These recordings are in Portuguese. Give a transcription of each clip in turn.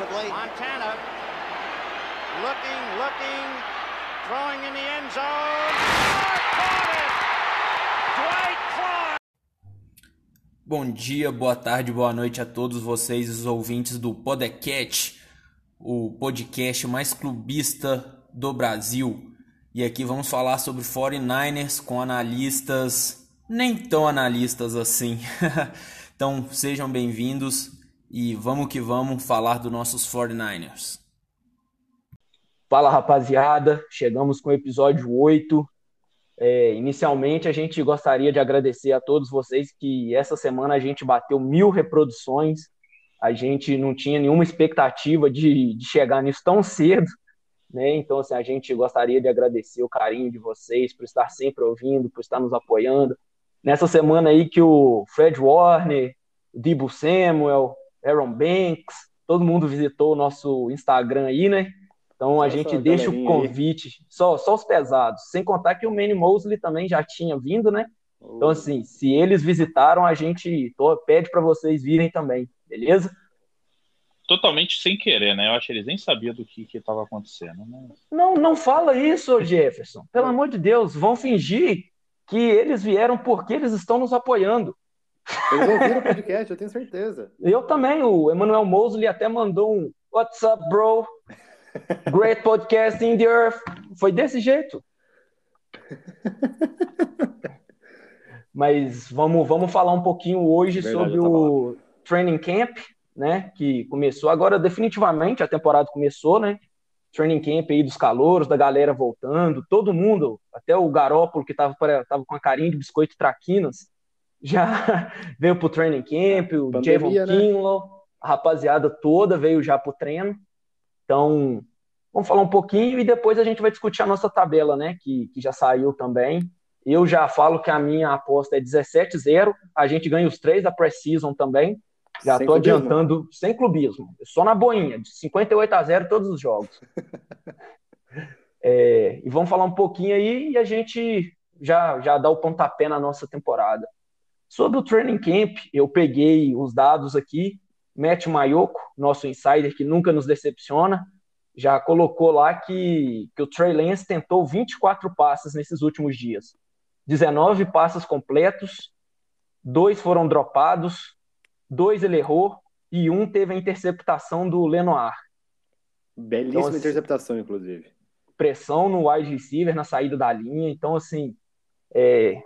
possibly. Montana looking, looking, throwing in the end zone. Bom dia, boa tarde, boa noite a todos vocês, os ouvintes do Podcast, o podcast mais clubista do Brasil. E aqui vamos falar sobre 49ers com analistas nem tão analistas assim. então sejam bem-vindos e vamos que vamos falar dos nossos 49ers. Fala rapaziada, chegamos com o episódio 8. É, inicialmente a gente gostaria de agradecer a todos vocês que essa semana a gente bateu mil reproduções. A gente não tinha nenhuma expectativa de, de chegar nisso tão cedo. Né? Então, assim, a gente gostaria de agradecer o carinho de vocês por estar sempre ouvindo, por estar nos apoiando. Nessa semana aí que o Fred Warner, o Debo Samuel, Aaron Banks, todo mundo visitou o nosso Instagram aí, né? Então a gente deixa o convite, só, só os pesados, sem contar que o Manny Mosley também já tinha vindo, né? Então, assim, se eles visitaram, a gente pede para vocês virem também, beleza? totalmente sem querer, né? Eu acho que eles nem sabiam do que estava acontecendo. Né? Não, não fala isso, Jefferson. Pelo amor de Deus, vão fingir que eles vieram porque eles estão nos apoiando. Eles ouviram o podcast, eu tenho certeza. Eu também. O Emmanuel Mosley até mandou um What's up, bro? Great podcast in the earth. Foi desse jeito. Mas vamos, vamos falar um pouquinho hoje Verdade, sobre o training camp né? Que começou agora definitivamente a temporada começou, né? Training camp aí dos calouros, da galera voltando, todo mundo, até o Garópolo que tava, tava com a carinha de biscoito traquinas, já veio pro training camp, o Javon né? Kinlaw, a rapaziada toda veio já pro treino. Então, vamos falar um pouquinho e depois a gente vai discutir a nossa tabela, né? Que, que já saiu também. Eu já falo que a minha aposta é 17-0. A gente ganha os três da pré-season também. Já estou adiantando sem clubismo, só na boinha, de 58 a 0 todos os jogos. é, e vamos falar um pouquinho aí e a gente já, já dá o pontapé na nossa temporada. Sobre o training camp, eu peguei os dados aqui. Matt Mayoko, nosso insider que nunca nos decepciona, já colocou lá que, que o Trey Lance tentou 24 passes nesses últimos dias. 19 passes completos, dois foram dropados, dois ele errou e um teve a interceptação do Lenoir. Belíssima então, assim, interceptação, inclusive. Pressão no wide receiver, na saída da linha. Então, assim, é...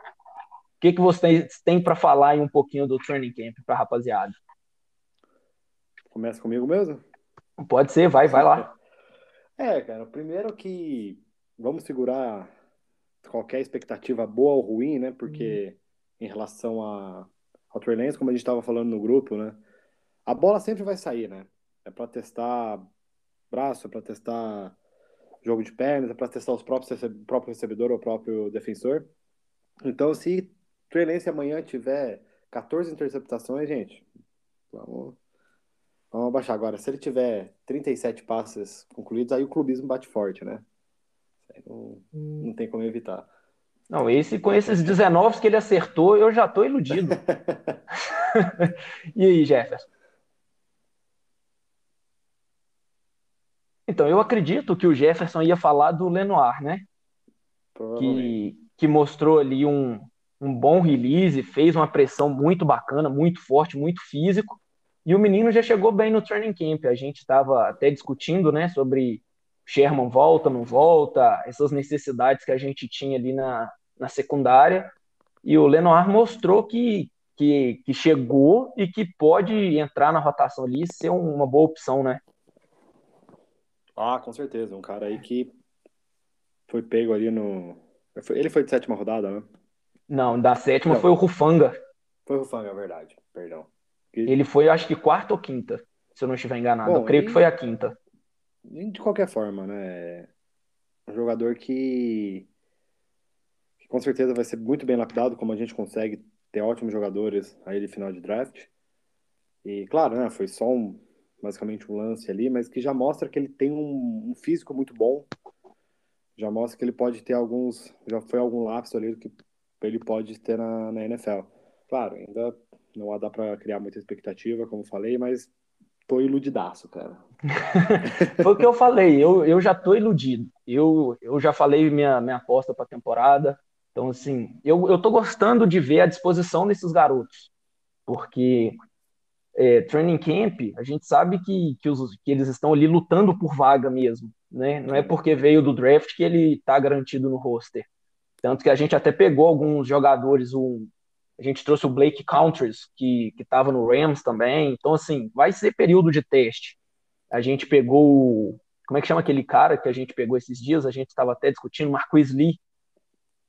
o que, que vocês têm para falar aí um pouquinho do training camp para rapaziada? Começa comigo mesmo? Pode ser, vai, vai lá. É, cara, primeiro que vamos segurar qualquer expectativa boa ou ruim, né? Porque hum. em relação a ao Trey como a gente estava falando no grupo, né? A bola sempre vai sair, né? É para testar braço, é para testar jogo de pernas, é para testar os próprios o próprio recebedor ou o próprio defensor. Então, se Trey Lance amanhã tiver 14 interceptações, gente, vamos, vamos abaixar. Agora, se ele tiver 37 passes concluídos, aí o clubismo bate forte, né? Não, não tem como evitar. Não, esse com esses 19 que ele acertou, eu já estou iludido. e aí, Jefferson? Então, eu acredito que o Jefferson ia falar do Lenoir, né? Que, que mostrou ali um, um bom release, fez uma pressão muito bacana, muito forte, muito físico. E o menino já chegou bem no training camp. A gente estava até discutindo, né, sobre Sherman volta, não volta, essas necessidades que a gente tinha ali na, na secundária. E o Lenoir mostrou que, que, que chegou e que pode entrar na rotação ali e ser uma boa opção, né? Ah, com certeza. Um cara aí que foi pego ali no. Ele foi de sétima rodada, né? Não, da sétima não. foi o Rufanga. Foi o Rufanga, é verdade. Perdão. Ele foi, acho que quarta ou quinta, se eu não estiver enganado. Bom, eu creio e... que foi a quinta. De qualquer forma, né? Um jogador que, que com certeza vai ser muito bem lapidado, como a gente consegue ter ótimos jogadores aí de final de draft. E claro, né? Foi só um, basicamente um lance ali, mas que já mostra que ele tem um, um físico muito bom. Já mostra que ele pode ter alguns. Já foi algum lapso ali que ele pode ter na, na NFL. Claro, ainda não dá para criar muita expectativa, como falei, mas tô iludidaço, cara. Foi o que eu falei, eu, eu já estou iludido. Eu, eu já falei minha, minha aposta para a temporada. Então, assim, eu, eu tô gostando de ver a disposição desses garotos. Porque é, training camp, a gente sabe que, que, os, que eles estão ali lutando por vaga mesmo. Né? Não é porque veio do draft que ele está garantido no roster. Tanto que a gente até pegou alguns jogadores, um, a gente trouxe o Blake Counters, que estava no Rams também. Então, assim, vai ser período de teste. A gente pegou. Como é que chama aquele cara que a gente pegou esses dias? A gente estava até discutindo, Marquis Lee.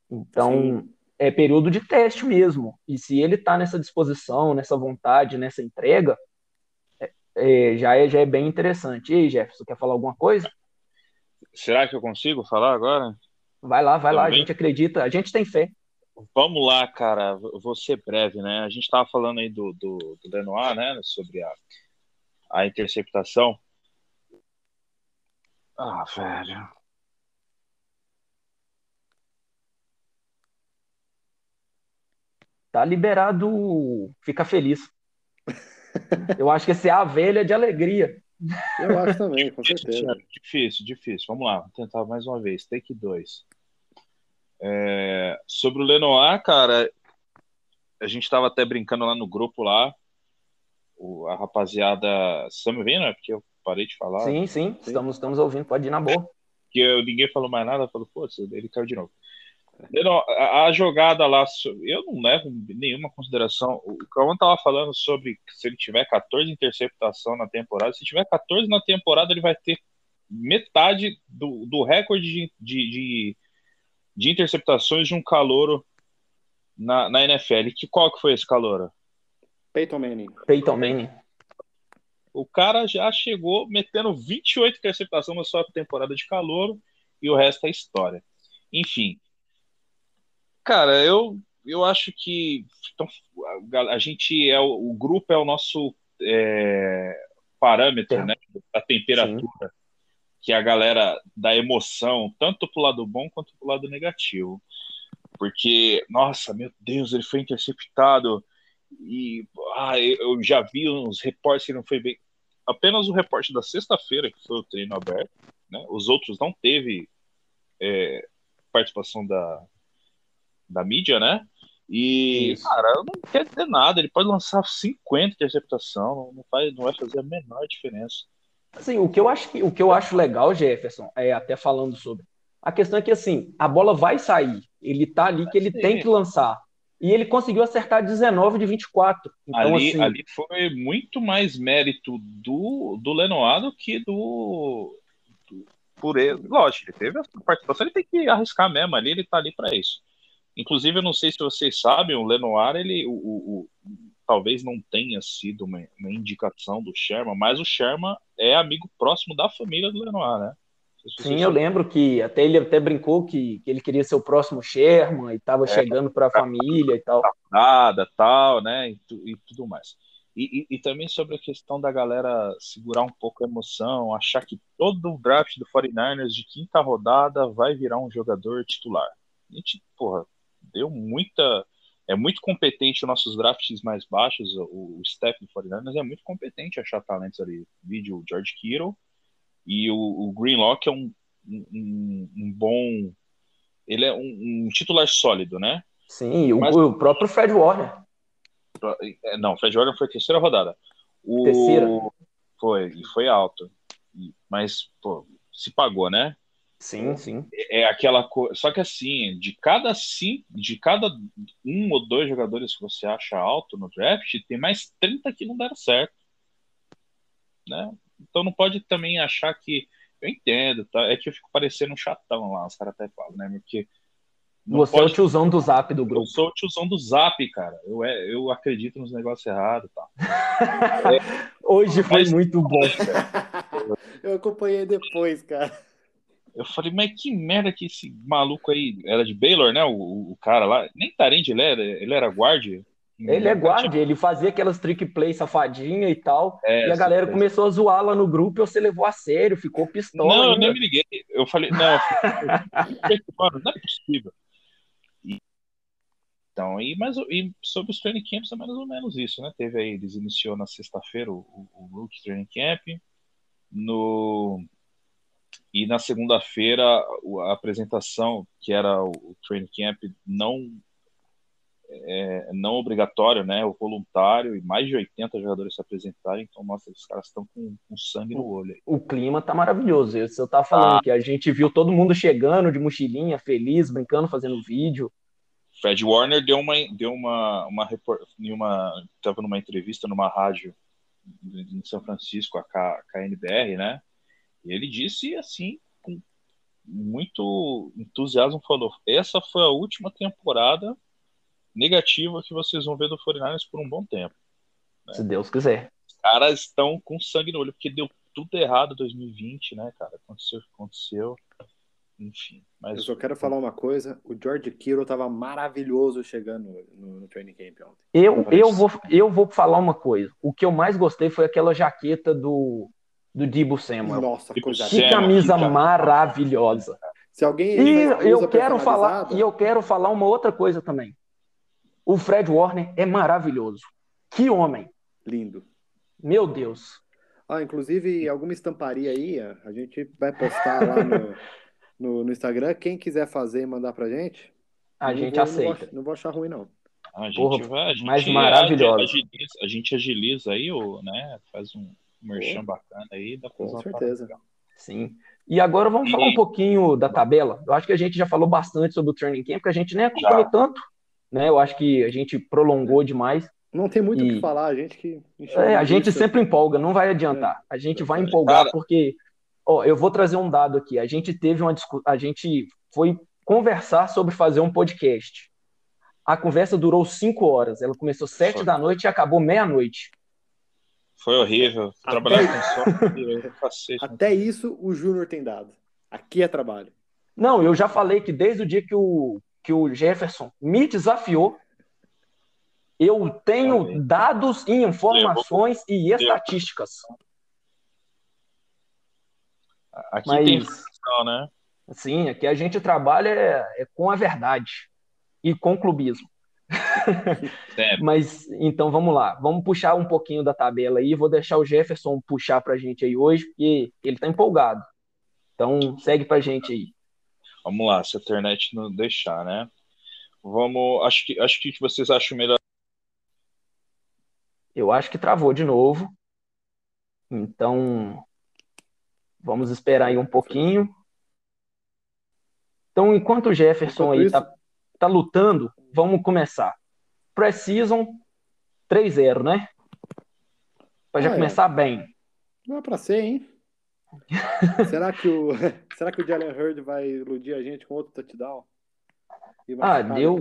Então, Sim. é período de teste mesmo. E se ele está nessa disposição, nessa vontade, nessa entrega, é, é, já, é, já é bem interessante. E aí, Jefferson, quer falar alguma coisa? Será que eu consigo falar agora? Vai lá, vai Também? lá, a gente acredita, a gente tem fé. Vamos lá, cara, vou ser breve, né? A gente estava falando aí do, do, do Lenoir, né? Sobre a, a interceptação. Ah, velho. Tá liberado, fica feliz. Eu acho que esse é a velha de alegria. Eu acho também, com certeza. Difícil, difícil. Vamos lá, vou tentar mais uma vez. Take 2. É, sobre o Lenoir, cara, a gente estava até brincando lá no grupo lá. O, a rapaziada. Vocês estão me ouvindo? É porque eu parei de falar. Sim, sim, sim. Estamos, estamos ouvindo, pode ir na boa. Que eu, ninguém falou mais nada, falou, pô, ele caiu de novo. A, a jogada lá, eu não levo nenhuma consideração. O Cauã tava falando sobre se ele tiver 14 interceptação na temporada. Se tiver 14 na temporada, ele vai ter metade do, do recorde de, de, de de interceptações de um calouro na, na NFL. Que, qual que foi esse calouro? Peyton Manning. Peyton Manning. O cara já chegou metendo 28 interceptações na sua temporada de calouro e o resto é história. Enfim. Cara, eu, eu acho que então, a gente é o, o grupo é o nosso é, parâmetro, é. né, da temperatura. Sim que a galera dá emoção, tanto pro lado bom quanto pro lado negativo. Porque, nossa, meu Deus, ele foi interceptado e ah, eu já vi uns reportes que não foi bem. Apenas o reporte da sexta-feira, que foi o treino aberto, né? Os outros não teve é, participação da, da mídia, né? E, Isso. cara, não quer dizer nada. Ele pode lançar 50 interceptação, não, faz, não vai fazer a menor diferença. Assim, o que eu acho que, o que eu acho legal, Jefferson, é até falando sobre. A questão é que assim, a bola vai sair. Ele tá ali que ele Sim. tem que lançar. E ele conseguiu acertar 19 de 24. Então, ali, assim, ali foi muito mais mérito do, do Lenoir do que do, do, por ele. Lógico, ele teve a participação, ele tem que arriscar mesmo ali, ele tá ali para isso. Inclusive, eu não sei se vocês sabem, o Lenoir, ele, o, o, talvez não tenha sido uma, uma, indicação do Sherman, mas o Sherman é amigo próximo da família do Lenoir, né? Sim, eu lembro que até ele até brincou que, que ele queria ser o próximo Sherman e estava é, chegando para a família e tal. Nada, tal, né? E, tu, e tudo mais. E, e, e, também sobre a questão da galera segurar um pouco a emoção, achar que todo o draft do 49ers de quinta rodada vai virar um jogador titular. A gente, porra, deu muita é muito competente os nossos drafts mais baixos, o, o staff do 49ers é muito competente achar talentos ali. Vídeo George Kittle e o, o Greenlock é um, um, um, bom. Ele é um, um, titular sólido, né? Sim, Mas, o, o, próprio Fred Warner. É, não, Fred Warner foi terceira rodada. O, terceira? Foi, e foi alto. Mas, pô, se pagou, né? Sim, sim. É, é aquela coisa. Só que assim, de cada sim, de cada um ou dois jogadores que você acha alto no draft, tem mais 30 que não deram certo. Né? Então não pode também achar que. Eu entendo, tá? É que eu fico parecendo um chatão lá, os caras até falam, né? Porque. Você pode... é o tiozão do zap do grupo. Eu sou o tiozão do zap, cara. Eu, é, eu acredito nos negócios errados, tá? é, Hoje foi mas... muito bom. eu acompanhei depois, cara. Eu falei, mas que merda que esse maluco aí era de Baylor, né? O, o cara lá. Nem Tarente ele era, ele era guarda. Ele é guarda, ele fazia aquelas trick play safadinha e tal. É, e a galera começou a zoar lá no grupo e você levou a sério, ficou pistola. Não, ainda. eu nem me liguei. Eu falei, não, mano, não é possível. E, então, e, mas, e sobre os training camps é mais ou menos isso, né? Teve aí, eles iniciou na sexta-feira o, o, o Rookie Training Camp. no e na segunda-feira a apresentação que era o training camp não é, não obrigatório, né, o voluntário, e mais de 80 jogadores se apresentarem, então que os caras estão com, com sangue no olho. Aí. O clima tá maravilhoso, eu, eu tava falando ah. que a gente viu todo mundo chegando de mochilinha, feliz, brincando, fazendo vídeo. Fred Warner deu uma, deu uma, uma, uma tava numa entrevista numa rádio em São Francisco, a KNBR, né, e ele disse assim, com muito entusiasmo, falou, essa foi a última temporada negativa que vocês vão ver do 49ers por um bom tempo. Né? Se Deus quiser. Os caras estão com sangue no olho, porque deu tudo errado em 2020, né, cara? Aconteceu o que aconteceu. Enfim. Mas... Eu só quero falar uma coisa: o George Kittle estava maravilhoso chegando no, no, training camp ontem. Eu, eu, vou, eu vou falar uma coisa. O que eu mais gostei foi aquela jaqueta do, do Dibo Samuel. Nossa, que camisa que maravilhosa. Se alguém e eu quero falar e eu quero falar uma outra coisa também. O Fred Warner é maravilhoso. Que homem. Lindo. Meu Deus. Ah, inclusive, alguma estamparia aí, a gente vai postar lá no, no, no Instagram. Quem quiser fazer e mandar pra gente. A gente vou, aceita. Não vou, não vou, achar ruim, não. A gente Porra, vai, a gente, mas maravilhoso. Agiliza, a gente agiliza aí, o, né? Faz um merchan bacana aí. Dá Com certeza. Sim. E agora vamos e... falar um pouquinho da tabela. Eu acho que a gente já falou bastante sobre o training camp, porque a gente nem acompanhou tanto né? Eu acho que a gente prolongou demais. Não tem muito o que falar, a gente que. É, a gente sempre empolga, não vai adiantar. A gente vai empolgar Cara... porque, ó, eu vou trazer um dado aqui. A gente teve uma discussão, a gente foi conversar sobre fazer um podcast. A conversa durou cinco horas. Ela começou sete da noite e acabou meia-noite. Foi horrível. Trabalhar com software, Até isso o Júnior tem dado. Aqui é trabalho. Não, eu já falei que desde o dia que o, que o Jefferson me desafiou. Eu tenho dados e informações e estatísticas. Aqui Mas, tem informação, né? Sim, aqui a gente trabalha é, é com a verdade e com clubismo. Mas então vamos lá, vamos puxar um pouquinho da tabela aí. Vou deixar o Jefferson puxar para a gente aí hoje, porque ele está empolgado. Então segue para a gente aí. Vamos lá, se a internet não deixar, né? Vamos. Acho que, acho que vocês acham melhor. Eu acho que travou de novo. Então, vamos esperar aí um pouquinho. Então, enquanto o Jefferson enquanto aí tá, tá lutando, vamos começar. Precision 3-0, né? Pra já ah, começar é. bem. Não é pra ser, hein? será que o será que o Jalen Hurd vai iludir a gente com outro touchdown? Ah, eu,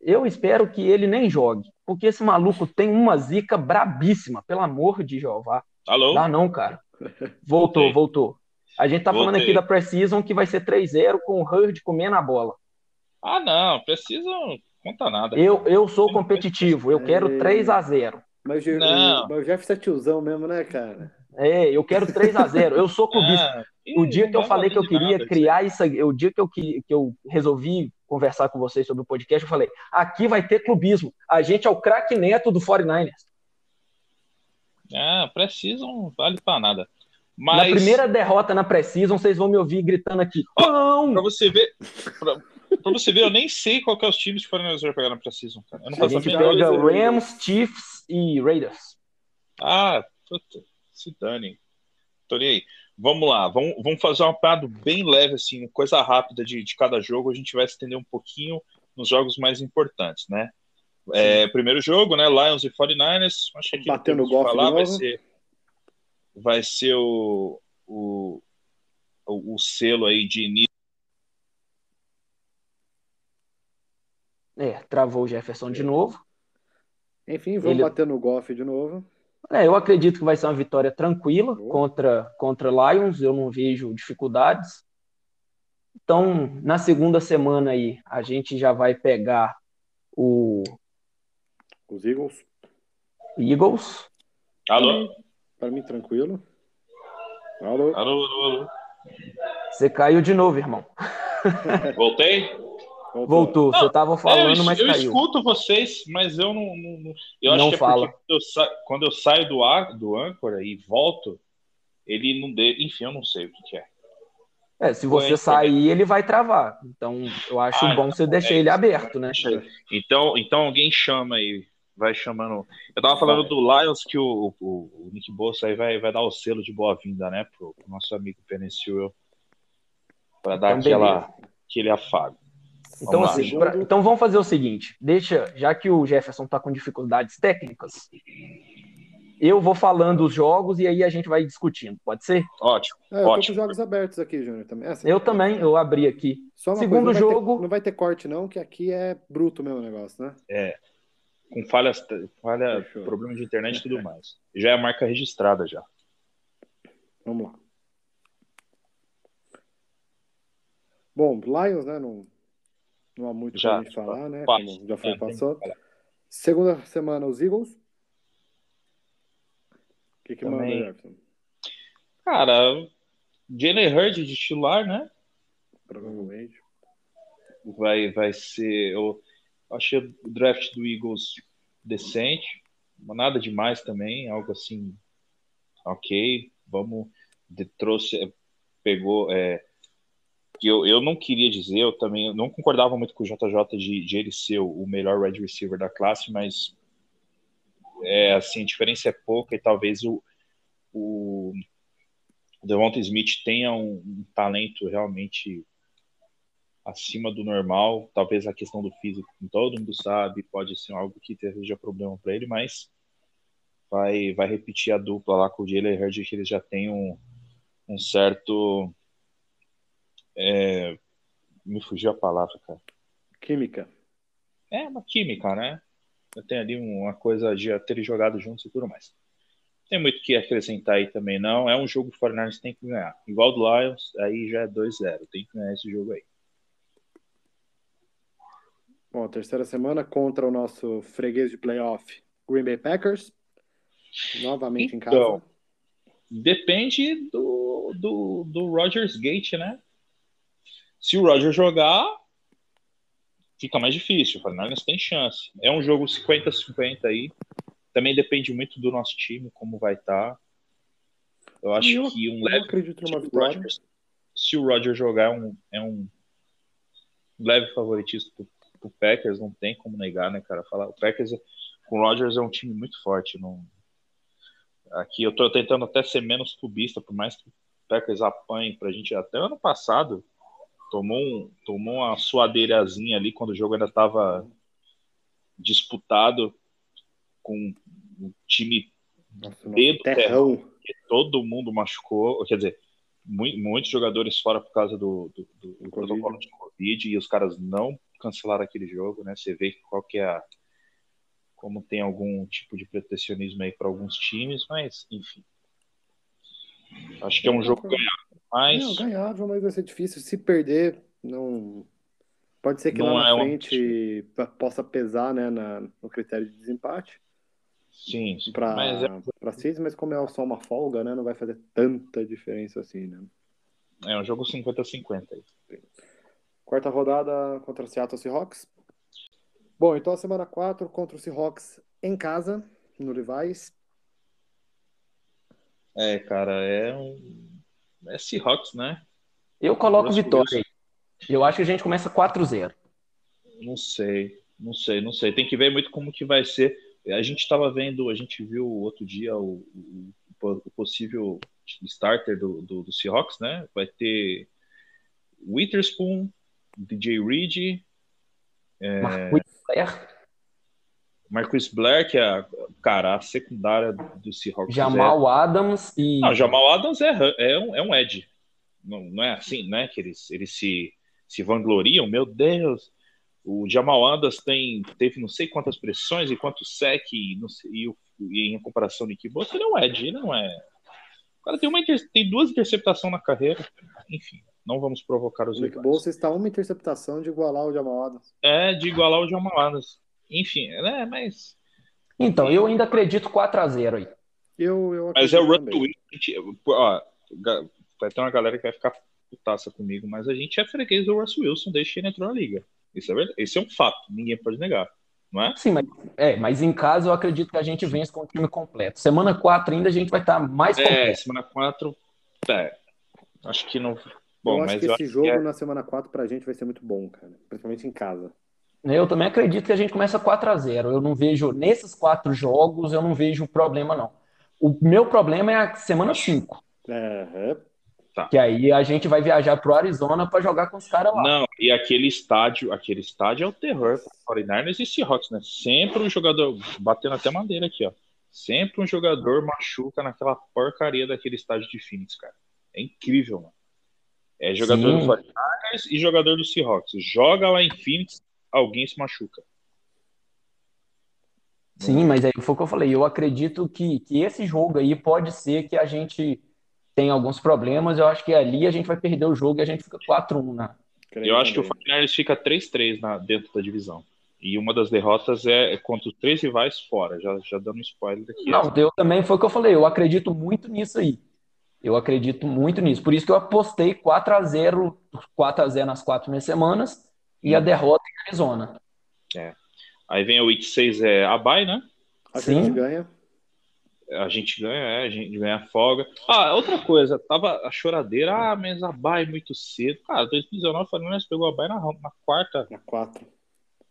eu espero que ele nem jogue, porque esse maluco tem uma zica brabíssima, pelo amor de Jeová. Alô? Dá não, cara. Voltou, voltou. A gente tá Voltei. falando aqui da Precision que vai ser 3-0 com o Hurd comendo a bola. Ah, não, Precision conta nada. Eu, eu sou competitivo, eu quero 3 a 0 Mas o, não. o Jeff é tiozão mesmo, né, cara? É, eu quero 3 a 0 Eu sou clubista. Ah, o dia que eu falei que eu queria nada, criar isso, o dia que eu, que eu resolvi conversar com vocês sobre o podcast, eu falei: aqui vai ter clubismo. A gente é o craque neto do 49ers. Ah, precisam, vale para nada. Mas... Na primeira derrota na Precision, vocês vão me ouvir gritando aqui: pão! Pra você ver, pra, pra, você ver, eu nem sei qual que é os times que o 49ers vai pegar na Precision. Cara. Eu não a gente pega Rams, Chiefs e Raiders. Ah, puta se dane. Tô nem aí. Vamos lá, vamos, vamos fazer um parada bem leve, assim, coisa rápida de, de cada jogo. A gente vai se estender um pouquinho nos jogos mais importantes, né? É, primeiro jogo, né? Lions e 49ers. Acho que Batendo o golfe falar vai ser, vai ser o, o, o, o selo aí de início. É, travou o Jefferson de novo. Enfim, vamos Ele... bater no golfe de novo. É, eu acredito que vai ser uma vitória tranquila contra, contra Lions, eu não vejo dificuldades. Então, na segunda semana aí, a gente já vai pegar o. Os Eagles. Eagles. Alô? Para mim, tranquilo. Alô? Alô, alô, alô. Você caiu de novo, irmão. Voltei? Voltou. Voltou. Não, você estava falando, eu, mas eu caiu. Eu escuto vocês, mas eu não. não eu acho não que é fala. Quando eu, sa... quando eu saio do, ar, do âncora e volto, ele não deu. Enfim, eu não sei o que, que é. É, se você sair, ele vai travar. Então, eu acho ah, bom você então, deixar é, ele aberto, né? Então, então alguém chama aí, vai chamando. Eu tava falando do Lions que o, o, o Nick Bolsa aí vai, vai dar o selo de boa-vinda, né, pro, pro nosso amigo Penicil para dar então, aquela, aquele afago. Então, assim, pra, então vamos fazer o seguinte: deixa, já que o Jefferson está com dificuldades técnicas, eu vou falando os jogos e aí a gente vai discutindo, pode ser? Ótimo. É, eu ótimo. tô com os jogos abertos aqui, Júnior, também. É assim, eu também, eu abri aqui. Segundo coisa, não jogo. Ter, não vai ter corte, não, que aqui é bruto mesmo o negócio, né? É. Com falhas, falha, Fechou. problema de internet e tudo mais. Já é a marca registrada já. Vamos lá. Bom, Lions, né? Não, não há muito já, pra gente falar, né? Como já foi é, passado. Segunda semana, os Eagles que, que manda, Jefferson? Cara, Jalen Hurd de titular, né? Provavelmente. Vai, vai ser. Eu achei o draft do Eagles decente, nada demais também, algo assim. Ok, vamos. De, trouxe, pegou. É, eu, eu não queria dizer, eu também eu não concordava muito com o JJ de, de ele ser o melhor wide receiver da classe, mas é, assim, a diferença é pouca e talvez o, o Devonta Smith tenha um, um, talento realmente acima do normal. Talvez a questão do físico, todo mundo sabe, pode ser algo que seja problema para ele, mas vai, vai repetir a dupla lá com o Jalen Hurd, que eles já têm um, um certo. É, me fugiu a palavra, cara. Química. É uma química, né? tem ali uma coisa de ter jogado juntos e tudo mais. Tem muito o que acrescentar aí também, não. É um jogo que o Fortnite tem que ganhar. Igual do Lions, aí já é 2-0. Tem que ganhar esse jogo aí. Bom, terceira semana contra o nosso freguês de playoff, Green Bay Packers. Novamente então, em casa. Depende do, do, do Rogers Gate, né? Se o Roger jogar, fica mais difícil. O Fernandes tem chance. É um jogo 50-50 aí. Também depende muito do nosso time, como vai estar. Tá. Eu acho eu, que um leve. acredito numa vitória. Roger, se o Roger jogar, é um, é um leve favoritismo pro, pro Packers, não tem como negar, né, cara? Falar, o Packers com o Rodgers é um time muito forte. Não... Aqui eu tô tentando até ser menos clubista, por mais que o Packers apanhe pra gente. Até ano passado, Tomou, um, tomou uma suadeirazinha ali quando o jogo ainda estava disputado com um time Nossa, dedo terrão. que todo mundo machucou, quer dizer, muitos jogadores fora por causa do, do, do, do protocolo de Covid e os caras não cancelaram aquele jogo, né? Você vê qual que é a, como tem algum tipo de protecionismo aí para alguns times, mas enfim. Acho que é um jogo ganhado. Mas... Não, ganhável, mas vai ser difícil. Se perder, não. Pode ser que não lá na é frente uma... possa pesar né, na, no critério de desempate. Sim, para mas, é... Cis, mas como é só uma folga, né? Não vai fazer tanta diferença assim, né? É um jogo 50-50 aí. Quarta rodada contra Seattle Seahawks. Bom, então a semana 4 contra o Seahawks em casa, no Levi's. É, cara, é um é Seahawks, né? Eu coloco vitória. Eu acho que a gente começa 4-0. Não sei, não sei, não sei. Tem que ver muito como que vai ser. A gente estava vendo, a gente viu outro dia o, o, o possível starter do, do, do, Seahawks, né? Vai ter Witherspoon, DJ Reed, é... Marcus Blair. Marcus Blair, que é a, cara, a secundária do Seahawks. Jamal é... Adams e. Não, Jamal Adams é, é, um, é um Ed. Não, não é assim, né? Que eles, eles se, se vangloriam. Meu Deus, o Jamal Adams tem, teve não sei quantas pressões e quantos sec e, não sei, e, e em comparação de Nick ele é um Ed, ele não é. O cara tem, uma tem duas interceptações na carreira. Enfim, não vamos provocar os Nick Bolsa está uma interceptação de igualar o Jamal Adams. É, de igualar o Jamal Adams. Enfim, né? Mas. Então, eu ainda acredito 4x0 aí. Eu, eu mas é o Russell Wilson. Ó, vai ter uma galera que vai ficar putaça comigo, mas a gente é freguês do Russell Wilson desde que ele entrou na liga. Isso é, verdade. Isso é um fato, ninguém pode negar. não é? Sim, mas, é, mas em casa eu acredito que a gente vence com o time completo. Semana 4 ainda a gente vai estar mais É, completo. semana 4, é, acho que não. Bom, eu acho mas que eu esse acho jogo que é- na semana 4 pra gente vai ser muito bom, cara. Principalmente em casa. Eu também acredito que a gente começa 4 a 0 Eu não vejo, nesses quatro jogos, eu não vejo problema, não. O meu problema é a semana 5, É, que aí a gente vai viajar pro Arizona para jogar com os caras lá. Não, e aquele estádio, aquele estádio é o terror para 49ers e Seahawks, né? Sempre um jogador, batendo até madeira aqui, ó. Sempre um jogador machuca naquela porcaria daquele estádio de Phoenix, cara. É incrível, mano. É jogador Sim. do 49ers e jogador do Seahawks. Joga lá em Phoenix, alguém se machuca. Sim, mas aí foi o que eu falei. Eu acredito que, que esse jogo aí pode ser que a gente tenha alguns problemas. Eu acho que ali a gente vai perder o jogo e a gente fica 4-1, né? Eu acho que o. 49ers fica 3-3 na- dentro da divisão. E uma das derrotas é contra os três rivais fora. Já, já dando um spoiler aqui. Não, eu também foi o que eu falei. Eu acredito muito nisso aí. Eu acredito muito nisso. Por isso que eu apostei 4 a 0 4 a 0 nas quatro primeiras semanas e a derrota em Arizona. Aí vem o Week 6, é a bye, né? A gente Sim. ganha. A gente ganha, é, a gente ganha folga. Ah, outra coisa, tava a choradeira, ah, mas a Bay muito cedo. Cara, 2019 o Fernandes pegou a Bay na, na quarta, Na 4.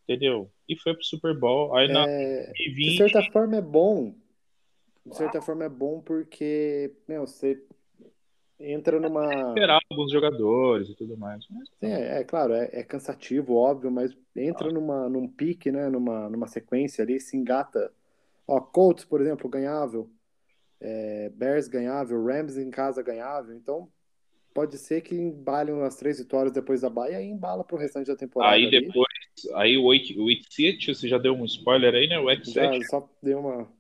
entendeu? E foi pro Super Bowl. Aí na É, de 2020, certa forma é bom. De certa forma é bom porque, meu, você entra numa. esperar alguns jogadores e tudo mais. Mas, Sim, é, é claro, é, é cansativo, óbvio, mas entra numa, num pique, né? Numa, numa sequência ali, se engata. Ó, Colts, por exemplo, ganhável. É, Bears ganhável, Rams em casa ganhável. Então, pode ser que embalem as três vitórias depois da bye e embala pro restante da temporada. aí ali. depois, aí o Week, o week 7, você já deu um spoiler aí, né? O Week Já 7 só deu uma.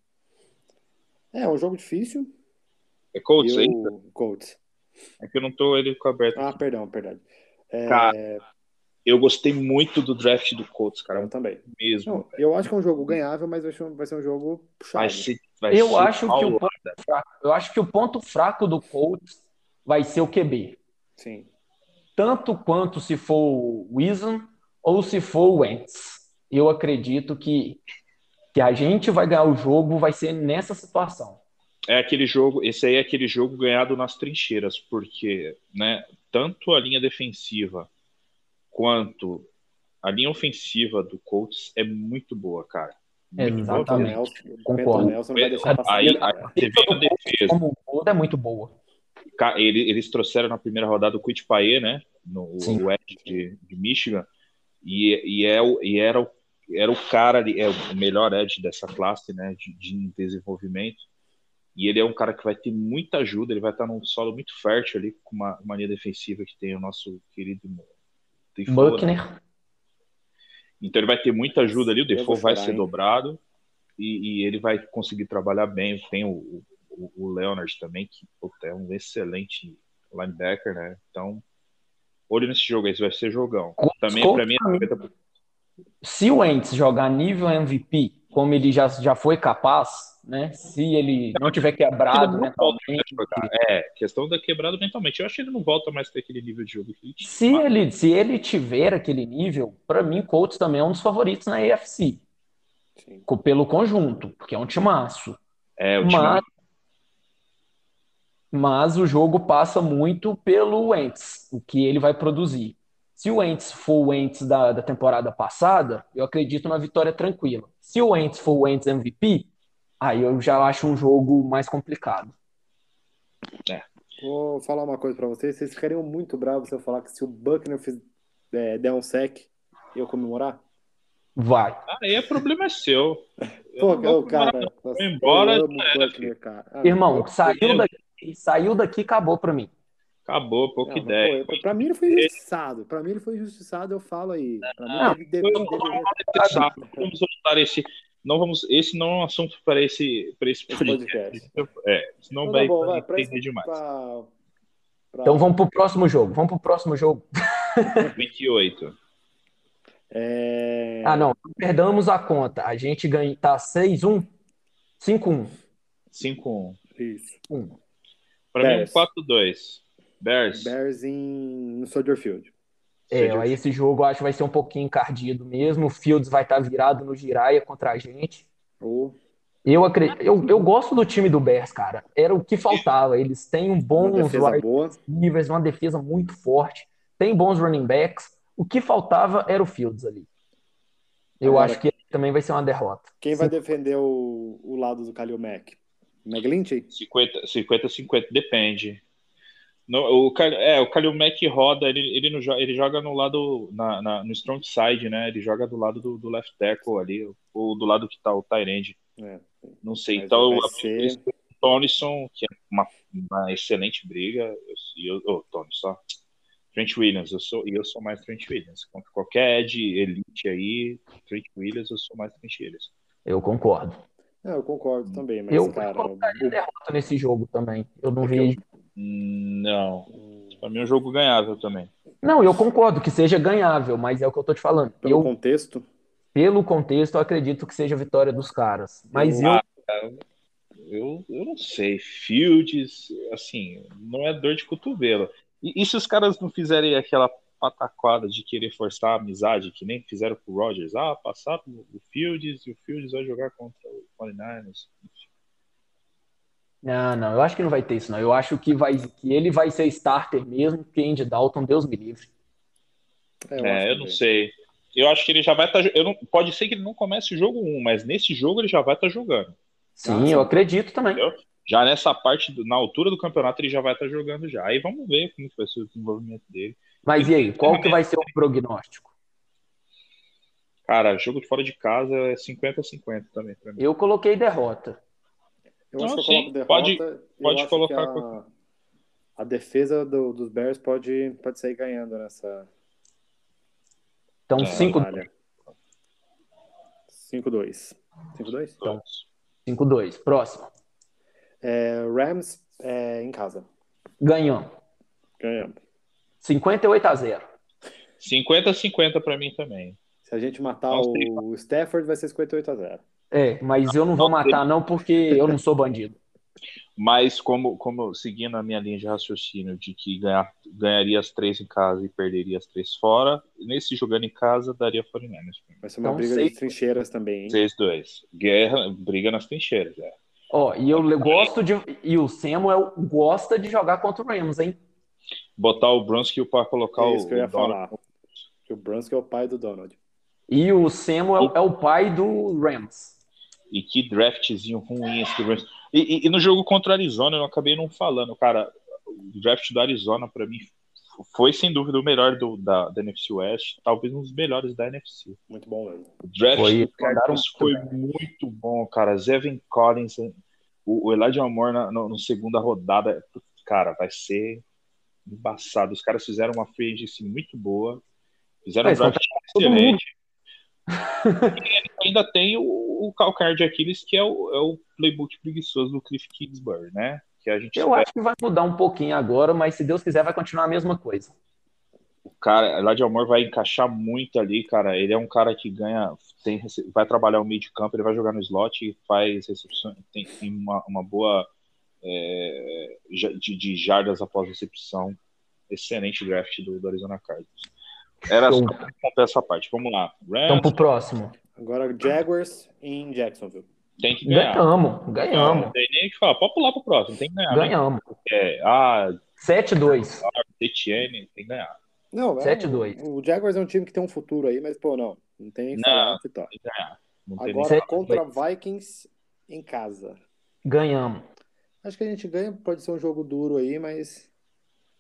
É, um jogo difícil. é Colts e aí. o Colts. É que eu não tô ele com aberto. Ah, perdão, perdade. É, Cara, Eu gostei muito do draft do Colts, cara, eu também. mesmo. Não, eu acho que é um jogo ganhável, mas vai ser um, jogo puxado. Vai ser, vai Eu ser acho que o ponto fraco, eu acho que o ponto fraco do Colts vai ser o QB. Sim. Tanto quanto se for o Winston ou se for o Wentz. Eu acredito que, que a gente vai ganhar o jogo vai ser nessa situação. É aquele jogo, esse aí é aquele jogo ganhado nas trincheiras, porque, né, tanto a linha defensiva quanto a linha ofensiva do Colts é muito boa, cara. Muito boa. Exatamente. Nelson, Concordo. Nelson não vai deixar passar. Aí, vê a defesa. Como um todo é muito boa. Ca- ele- Eles trouxeram na primeira rodada o Quit Paê, né? No Sim. Edge de, de Michigan. E, e, é, o- e era, o, era o cara ali, é o melhor Edge dessa classe, né? De, de desenvolvimento. E ele é um cara que vai ter muita ajuda, ele vai estar num solo muito fértil ali, com uma, uma linha defensiva que tem o nosso querido Defoe, né? Buckner. Então ele vai ter muita ajuda ali, o Defoe vai ser hein? dobrado e, e ele vai conseguir trabalhar bem. Tem o, o, o Leonard também, que puta, é um excelente linebacker, né? Então, olho nesse jogo aí, vai ser jogão. Também, pra mim, é 50%. Se o Wentz jogar nível MVP, como ele já, já foi capaz, né? Se ele não tiver quebrado Ele não volta mentalmente. É, questão da quebrada mentalmente. Eu acho que ele não volta mais para aquele nível de jogo que ele tinha. se ele, se ele tiver aquele nível, para mim, Colts também é um dos favoritos na AFC, Sim. pelo conjunto, porque é um timaço. É, o time Mas, mas o jogo passa muito pelo Wentz, o que ele vai produzir. Se o Wentz for o Wentz da, da temporada passada, eu acredito na vitória tranquila. Se o Wentz for o Wentz MVP, aí eu já acho um jogo mais complicado. Vou falar uma coisa pra vocês. Vocês ficariam muito bravos se eu falar que se o Buckner fiz, é, der um sec, eu comemorar? Vai. Aí é problema seu. Eu Pô, ô, cara, nossa, embora, eu amo o era, Buckner, cara. Ah, Irmão, eu- saiu daqui, saiu daqui, acabou pra mim. Acabou, pouca Não, ideia. pô, pra mim ele foi injustiçado. Pra mim ele foi injustiçado, eu falo aí. Pra mim Não, deve, deve, Foi. Vamos voltar esse. Não vamos. Esse não é um assunto para esse, para esse esse podcast. É, senão Então vai, bom, vai pra, entender demais. pra, pra- Então vamos pro próximo jogo. Vamos pro próximo jogo. 28. É... Ah, não. Perdamos a conta. A gente ganha, tá 6-1? 5-1. 5-1. Isso. Para mim, um Bears. 4-2. Bears. Bears em no Soldier Field. É, Seja- aí esse jogo eu acho que vai ser um pouquinho encardido mesmo. O Fields vai estar virado no Giraia contra a gente. Ou Eu, acredito, eu, eu gosto do time do Bears, cara. Era o que faltava. Eles têm um boa. receivers, uma defesa muito forte, tem bons running backs. O que faltava era o Fields ali. Eu Agora- acho que também vai ser uma derrota. Quem vai defender o, o lado do Kalil Mack? McGlinchey? 50, 50, 50, depende. No, o, Cal- é, o Kalil Mack roda, ele, ele, não joga, ele joga no lado, na, na- no strong side, né? Ele joga do lado do, do left tackle ali, ou do lado que tá o Tyrande. É. Não sei. Mas então, a- ser- o Tonison, que é uma, uma excelente briga, eu, e eu, oh, Tonison, Trent Williams, eu sou, e eu sou mais Trent Williams. Contra qualquer Ed elite aí, Trent Williams, eu sou mais Trent Williams. Eu concordo. É, eu concordo também, mas, Eu cara, o- derrota nesse jogo também. Eu não Porque vi. Não. Pra mim é um jogo ganhável também. Não, eu concordo que seja ganhável, mas é o que eu tô te falando. pelo Eu, contexto, pelo contexto, eu acredito que seja a vitória dos caras. Mas eu, Eu, eu não sei. Fields, assim, não é dor de cotovelo. E, e se os caras não fizerem aquela pataquada de querer forçar a amizade, que nem fizeram com o Rodgers? Ah, passar o Fields e o Fields vai jogar contra o 49ers. Não, não, eu acho que não vai ter isso, não. Eu acho que, vai, que ele vai ser starter mesmo, porque Andy Dalton, Deus me livre. é, É, acho eu não também. sei. Eu acho que ele já vai estar. eu não, pode ser que ele não comece o jogo 1, mas nesse jogo ele já vai estar jogando. Sim, eu acredito também. Entendeu? Já nessa parte, do- na altura do campeonato, ele já vai estar jogando já. Aí vamos ver como que vai ser o desenvolvimento dele. Mas e aí, qual que vai ser o prognóstico? Cara, jogo de fora de casa é 50-50 também pra mim. Eu coloquei derrota. Eu acho que eu sim, coloco derrota. pode- pode colocar a, a defesa do- dos Bears pode, pode sair ganhando nessa Então, É, 5 batalha. 5-2. 5-2? Então, 5-2. Próximo. É, Rams é, em casa. Ganhamos. Ganhamos. 58 a 0. 50-50 pra mim também. Se a gente matar Não sei. o Stafford, vai ser 58 a 0. É, mas eu não vou Não sei. matar não porque eu não sou bandido. Mas como, como seguindo a minha linha de raciocínio de que ganhar, ganharia as três em casa e perderia as três fora, nesse jogando em casa daria 49ers. pra mim. Vai ser uma Então, briga seis- de trincheiras também, hein? 6-2. Guerra, briga nas trincheiras. É. Ó, e eu gosto de. E o Samuel gosta de jogar contra o Rams, hein? Botar o Brunskill para colocar É o, isso que eu ia o Donald. falar. Que o Brunskill é o pai do Donald. E o Samuel é o pai do Rams. E que draftzinho ruim esse do Rams. E, e- e no jogo contra o Arizona, eu acabei não falando, cara. O draft do Arizona, pra mim, foi sem dúvida o melhor do, da, da NFC West, talvez um dos melhores da NFC. Muito bom mesmo. O draft Foi, do Cardinals foi muito bom, cara. Zevin Collins, o, o Elijah Moore na, na, na segunda rodada, cara, vai ser embaçado. Os caras fizeram uma free agency muito boa, fizeram um Eles draft todo excelente. ainda tem o, o calcanhar de Aquiles, que é o, é o playbook preguiçoso do Cliff Kingsbury, né? Que a gente Eu espera. acho que vai mudar um pouquinho agora, mas se Deus quiser vai continuar a mesma coisa. O cara, Elijah Moore vai encaixar muito ali, cara. Ele é um cara que ganha, tem, vai trabalhar o meio de campo, ele vai jogar no slot e faz recepção, tem, tem uma, uma boa é, de, de jardas após recepção. Excelente draft do, do Arizona Cardinals. Era só essa parte. Vamos lá. Rams Então, pro próximo. Agora, Jaguars em Jacksonville. tem que ganhar. Ganhamos, Não, ganhamos, não tem nem o que falar. Pode pular pro próximo. Tem que ganhar. né? ganhamos. É, ah, 7-2. Etienne, tem que ganhar. Não, é, 7-2. o Jaguars é um time que tem um futuro aí, mas, pô, não. Não tem nem que Não. falar, que ganhar. Não nem Agora, Sete, contra dois. Vikings em casa. Ganhamos. Acho que a gente ganha, pode ser um jogo duro aí, mas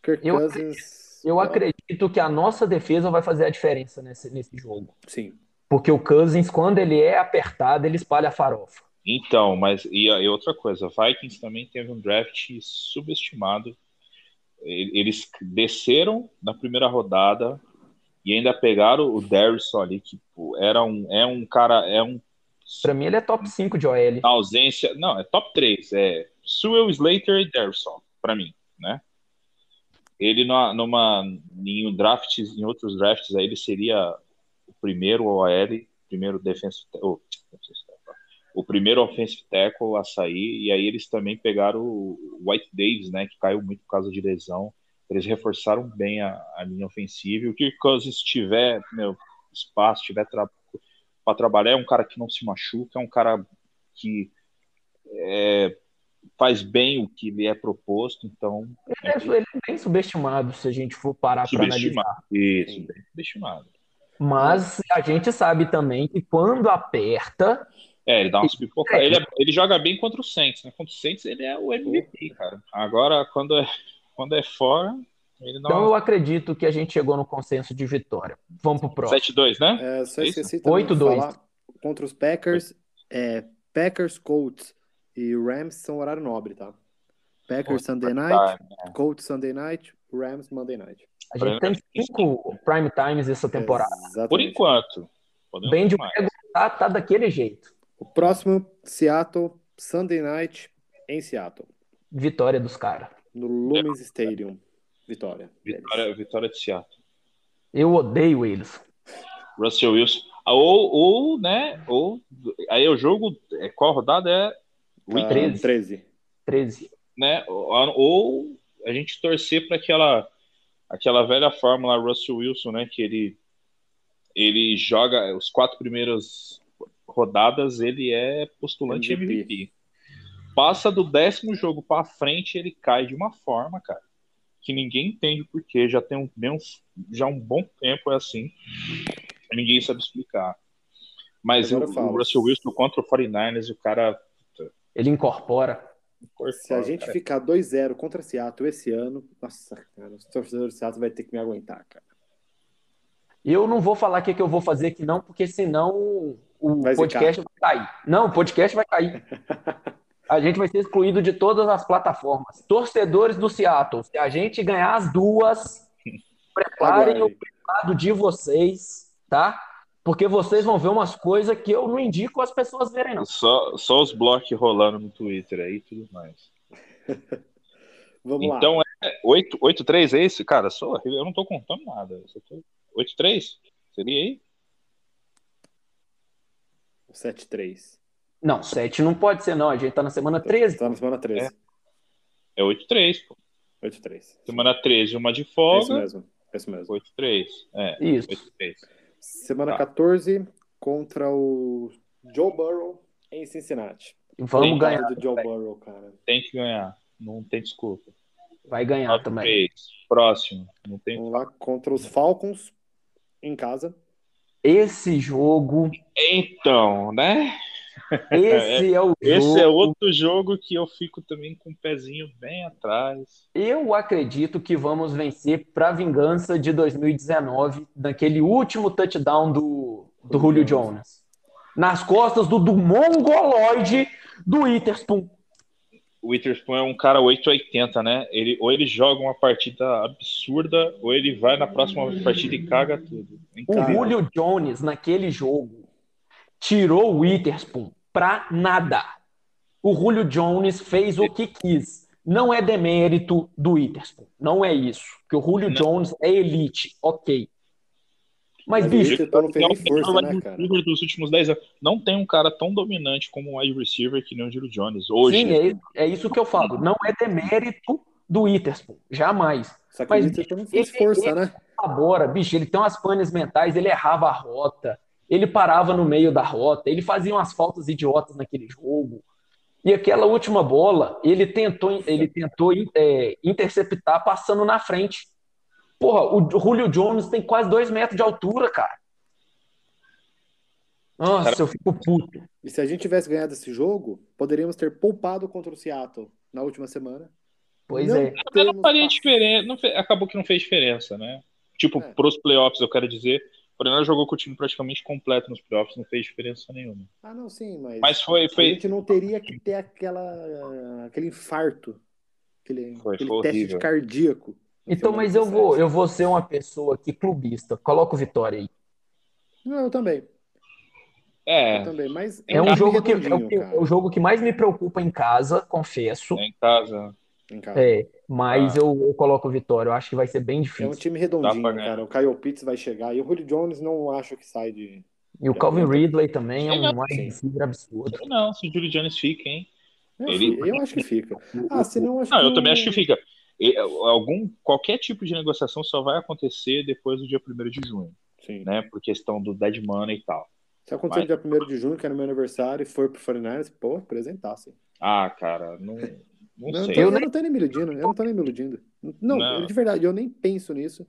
Kirk Eu Cousins... Eu acredito que a nossa defesa vai fazer a diferença nesse, nesse jogo. Sim. Porque o Cousins, quando ele é apertado, ele espalha a farofa. Então, mas e, e outra coisa, Vikings também teve um draft subestimado. Eles desceram na primeira rodada e ainda pegaram o Darrison ali, que pô, era um, é um cara, é um Pra mim, ele é top 5 de OL. na ausência, não, é top 3, é Sewell, Slater e Darrison, pra mim, né? Ele numa, numa em um draft, em outros drafts aí ele seria o primeiro OL, primeiro defensive, oh, o primeiro offensive tackle a sair, e aí eles também pegaram o White Davis, né, que caiu muito por causa de lesão. Eles reforçaram bem a, a linha ofensiva. O Kirk Cousins tiver meu, espaço, tiver tra para trabalhar, é um cara que não se machuca, é um cara que é, faz bem o que lhe é proposto, então... Ele é, ele é bem subestimado, se a gente for parar para analisar. Isso, bem subestimado. Mas a gente sabe também que quando aperta... É, ele dá umas pipoca. Ele, é, ele joga bem contra o Saints, né? Contra o Saints ele é o MVP, cara. Agora, quando é, quando é fora, ele não... Então eu acredito que a gente chegou no consenso de vitória. Vamos pro próximo. 7-2, né? É, só esqueci também 8-2. de falar contra os Packers, é, Packers, Colts e Rams são horário nobre, tá? Packers Sunday night, né? Colts Sunday night, Rams Monday night. A gente tem cinco prime times essa temporada. Exatamente. Por enquanto. Bem de tá, tá daquele jeito. O próximo, Seattle, Sunday night em Seattle, Vitória dos caras. no Lumens Stadium. Vitória. Vitória, vitória de Seattle. Eu odeio eles. Russell Wilson. Ou, ou, né? Ou. Aí o jogo. é, Qual rodada é? Ah, 13. 13. 13. Né? Ou, ou a gente torcer para aquela. Aquela velha fórmula Russell Wilson, né? Que ele. Ele joga os quatro primeiras rodadas, ele é postulante MVP. MVP. Passa do décimo jogo para frente, ele cai de uma forma, cara, que ninguém entende por quê. Já tem um, já um bom tempo é assim. Ninguém sabe explicar. Mas o, o Russell Wilson contra o 49ers, o cara. Ele incorpora. Se a gente ficar 2-0 contra Seattle esse ano, nossa, cara, os torcedores do Seattle vai ter que me aguentar, cara. Eu não vou falar o que, que eu vou fazer aqui, não, porque senão o Vai podcast vai cair. Não, o podcast vai cair. A gente vai ser excluído de todas as plataformas. Torcedores do Seattle, se a gente ganhar as duas, preparem o Aguardem. lado de vocês, tá? Porque vocês vão ver umas coisas que eu não indico as pessoas verem, não. Só, só os blocos rolando no Twitter aí e tudo mais. Vamos lá. Então é 8 8-3 é esse? Cara, só, eu não tô contando nada. Eu só tô- 8-3? Seria aí? 7-3. Não, 7 não pode ser, não. A gente tá na semana 13. Tá na semana 13. É 8-3, pô. 8-3. Semana 13, uma de É isso folga. mesmo. É isso mesmo. 8-3. É, Isso. 8-3. Semana Tá. 14 contra o Joe Burrow em Cincinnati. Vamos ganhar. do Joe Burrow, cara. Tem que ganhar. Não tem desculpa. Vai ganhar também. 9-3. Próximo. Não tem Vamos lá contra os Falcons em casa. Esse jogo, Então, né? Esse é o Esse jogo. é outro jogo que eu fico também com o pezinho bem atrás. Eu acredito que vamos vencer para vingança de 2019, daquele último touchdown do, do Julio Jones. Nas costas do, do mongoloide do Witherspoon. O Witherspoon é um cara 880, né? Ele, ou ele joga uma partida absurda, ou ele vai na próxima partida e caga tudo. O. Julio Jones, naquele jogo, tirou o Witherspoon pra nada. O Julio Jones fez o que quis. Não é demérito do Witherspoon. Não é isso. Que o Julio Não. Jones é elite, ok. Mas, Mas bicho, Esse então não fez É o nem força, né, cara? dos últimos 10 anos. Não tem um cara tão dominante como um wide receiver que nem o Julio Jones. Hoje. sim, é, é isso que eu falo. Não é demérito do Witherspoon. Jamais. Só que Mas, o Witherspoon não fez ele- força, ele- né? Agora, bicho, ele tem umas panes mentais, ele errava a rota, ele parava no meio da rota, ele fazia umas faltas idiotas naquele jogo. E aquela última bola, ele tentou, ele tentou é, interceptar passando na frente. Porra, o Julio Jones tem quase dois metros de altura, cara. Nossa, Cara- eu fico puto. E se a gente tivesse ganhado esse jogo, poderíamos ter poupado contra o Seattle na última semana. Pois Não é. Não faria diferença. Não fe- acabou que não fez diferença, né? Tipo, É. pros playoffs, eu quero dizer. O Fernando jogou com o time praticamente completo nos playoffs, não fez diferença nenhuma. Ah, não, sim, mas, Mas foi- foi- a gente não teria que ter aquela, aquele infarto, aquele, Foi- aquele foi teste horrível. de cardíaco. Então, mas eu 17. vou, eu vou ser uma pessoa que clubista. Coloca o Vitória aí. Não, eu também. Eu É, também, mas É um jogo que é o, é o jogo que mais me preocupa em casa, confesso. em casa. em casa. É, mas Ah. eu, eu coloco o Vitória. Eu acho que vai ser bem É um difícil. time redondinho, cara. O Kyle Pitts vai chegar. E o Julio Jones não acho que sai de. E o Calvin Ridley também é Sim, um sim. receiver absurdo. Não, se o Julio Jones fica, hein? Eu, Ele- eu acho que fica. Ah, se não, acho Não, que eu também acho que fica. E, algum, qualquer tipo de negociação só vai acontecer depois do dia 1 de junho, Sim. né? Por questão do dead money e tal. Se acontecer Mas- no dia 1 de junho, que era meu aniversário, e for pro 49ers, pô, apresentasse. Ah, cara, não, não, Não, sei. eu, Eu não tô nem me iludindo, eu não tô nem me iludindo. Não, Não. de verdade, eu nem penso nisso.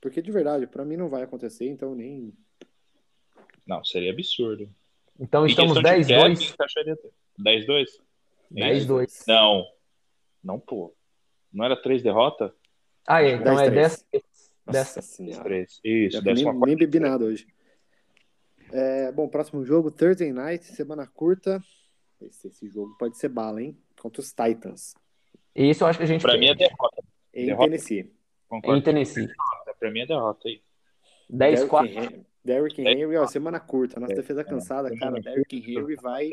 Porque de verdade, pra mim não vai acontecer, então nem. Não, seria absurdo. Então Em estamos questão de 10-2. cap, encaixaria até. 10-2? 10-2. Não. Não, pô. Não era três derrotas? Ah, é. Então é 10-3. 10 Nossa Dessa- senhora. Isso, Já nem, nem bebi nada hoje. É, bom, próximo jogo, Thursday Night, semana curta. Esse, esse jogo pode ser bala, hein? Contra os Titans, Esse eu acho que a gente Pra mim é derrota. em Derrota. Tennessee. Concordo. em Tennessee. Pra mim é derrota aí. 10-4. Derrick Hen- Derrick Henry, ó, semana curta. Nossa É, defesa cansada, semana cara. Derrick Henry vai.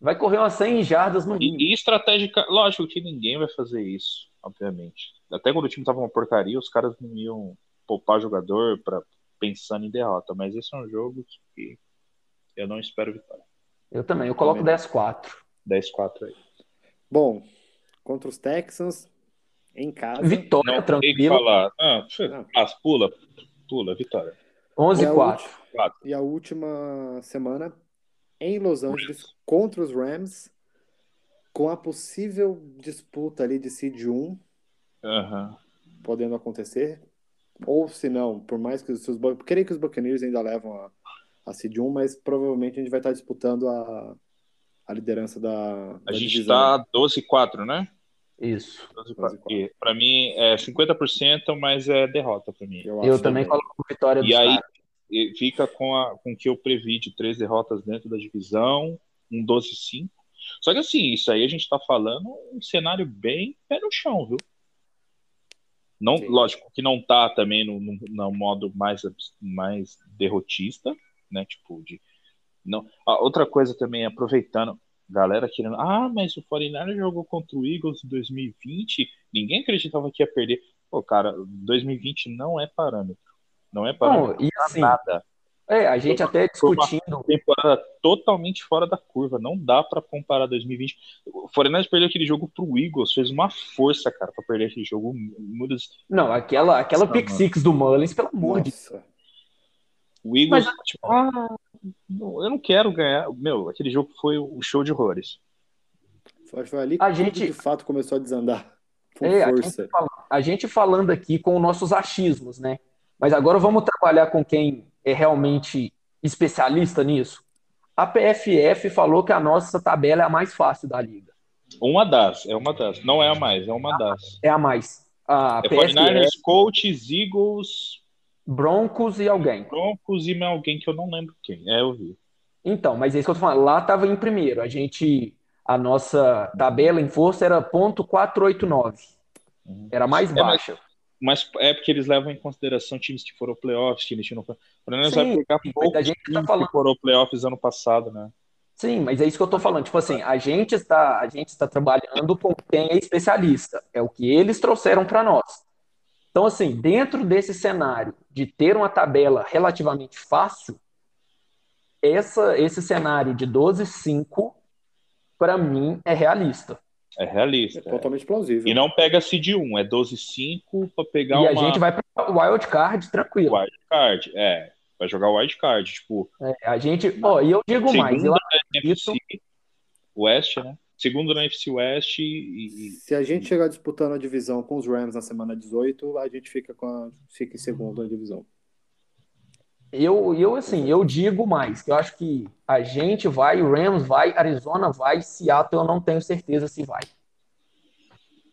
Vai correr umas 100 jardas no mínimo. E, e estratégica, lógico que ninguém vai fazer isso, obviamente. Até quando o time tava uma porcaria, os caras não iam poupar jogador para pensando em derrota. Mas esse é um jogo que eu não espero vitória. Eu também. Eu coloco Também. 10-4. 10-4 aí. Bom, contra os Texans, em casa. Vitória, Não tranquilo. falar. Ah, passa, pula, pula, vitória. E a, 11-4. ulti- e a última semana em Los Angeles contra os Rams, com a possível disputa ali de seed 1 Aham. podendo acontecer. Ou se não, por mais que os, Buc- creio que os Buccaneers ainda levam a, a seed 1, mas provavelmente a gente vai estar disputando a, a liderança da, da A gente divisão. tá 12-4, né? Isso. 12-4. Pra mim é 50%, mas é derrota pra mim. Eu, Eu também coloco vitória dos E aí caras. fica com, a, com o que eu previ de três derrotas dentro da divisão, um 12-5. Só que assim, isso aí a gente tá falando um cenário bem pé no chão, viu? Não, Sim. lógico que não tá também no, no, no modo mais, mais derrotista, né? Tipo, de. Não. Ah, outra coisa também, aproveitando, galera querendo. Ah, mas o 49 jogou contra o Eagles em 2020, ninguém acreditava que ia perder. Pô, cara, 2020 não é parâmetro. Não é parâmetro. Não, e assim, nada. é, a gente até Foi uma- discutindo. Temporada totalmente fora da curva. Não dá pra comparar 2020. O 49 perdeu aquele jogo pro Eagles, fez uma força, cara, pra perder aquele jogo. Mudas. Não, aquela, aquela Nossa, pick mano. six do Mullins, pelo amor de Deus. O Eagles, Mas- tipo, ah, não, eu não quero ganhar. Meu, aquele jogo foi um show de horrores. foi, foi ali que A gente- de fato começou a desandar com É, a força. gente, fala- a gente falando aqui com nossos achismos, né? Mas agora vamos trabalhar com quem é realmente especialista nisso. A PFF falou que a nossa tabela é a mais fácil da liga. Uma das, é uma das. Não é a mais, é uma das. É a mais. A É PFF, 49ers, Colts, Eagles, Broncos e alguém. Broncos e alguém que eu não lembro quem. É, eu vi. Então, mas é isso que eu tô falando. Lá estava em primeiro. A gente, a nossa tabela em força era .489. Uhum. Era mais É, mas- baixa. Mas é porque eles levam em consideração times que foram playoffs, times que não foram. O 49ers Sim, vai pegar mas poucos a gente tá falando- que foram playoffs ano passado, né? Sim, mas é isso que eu tô falando. Tipo assim, a gente está, a gente está trabalhando com quem é especialista. É o que eles trouxeram para nós. Então, assim, dentro desse cenário de ter uma tabela relativamente fácil, essa, esse cenário de 12-5, para mim, é realista. É realista. É é. totalmente plausível. E não pega seed 1, é 12-5 pra pegar E a uma gente vai para o wild card tranquilo. wild card. É, vai jogar wild card. Tipo, É, a gente, ó, e eu digo mais, eu segunda na NFC West, né? Segundo na NFC West e, e- Se a gente chegar disputando a divisão com os Rams na semana 18, a gente fica, com a, fica em segundo na divisão. Eu, eu, assim, eu digo mais, que eu acho que a gente vai, o Rams vai, Arizona vai, Seattle eu não tenho certeza se vai.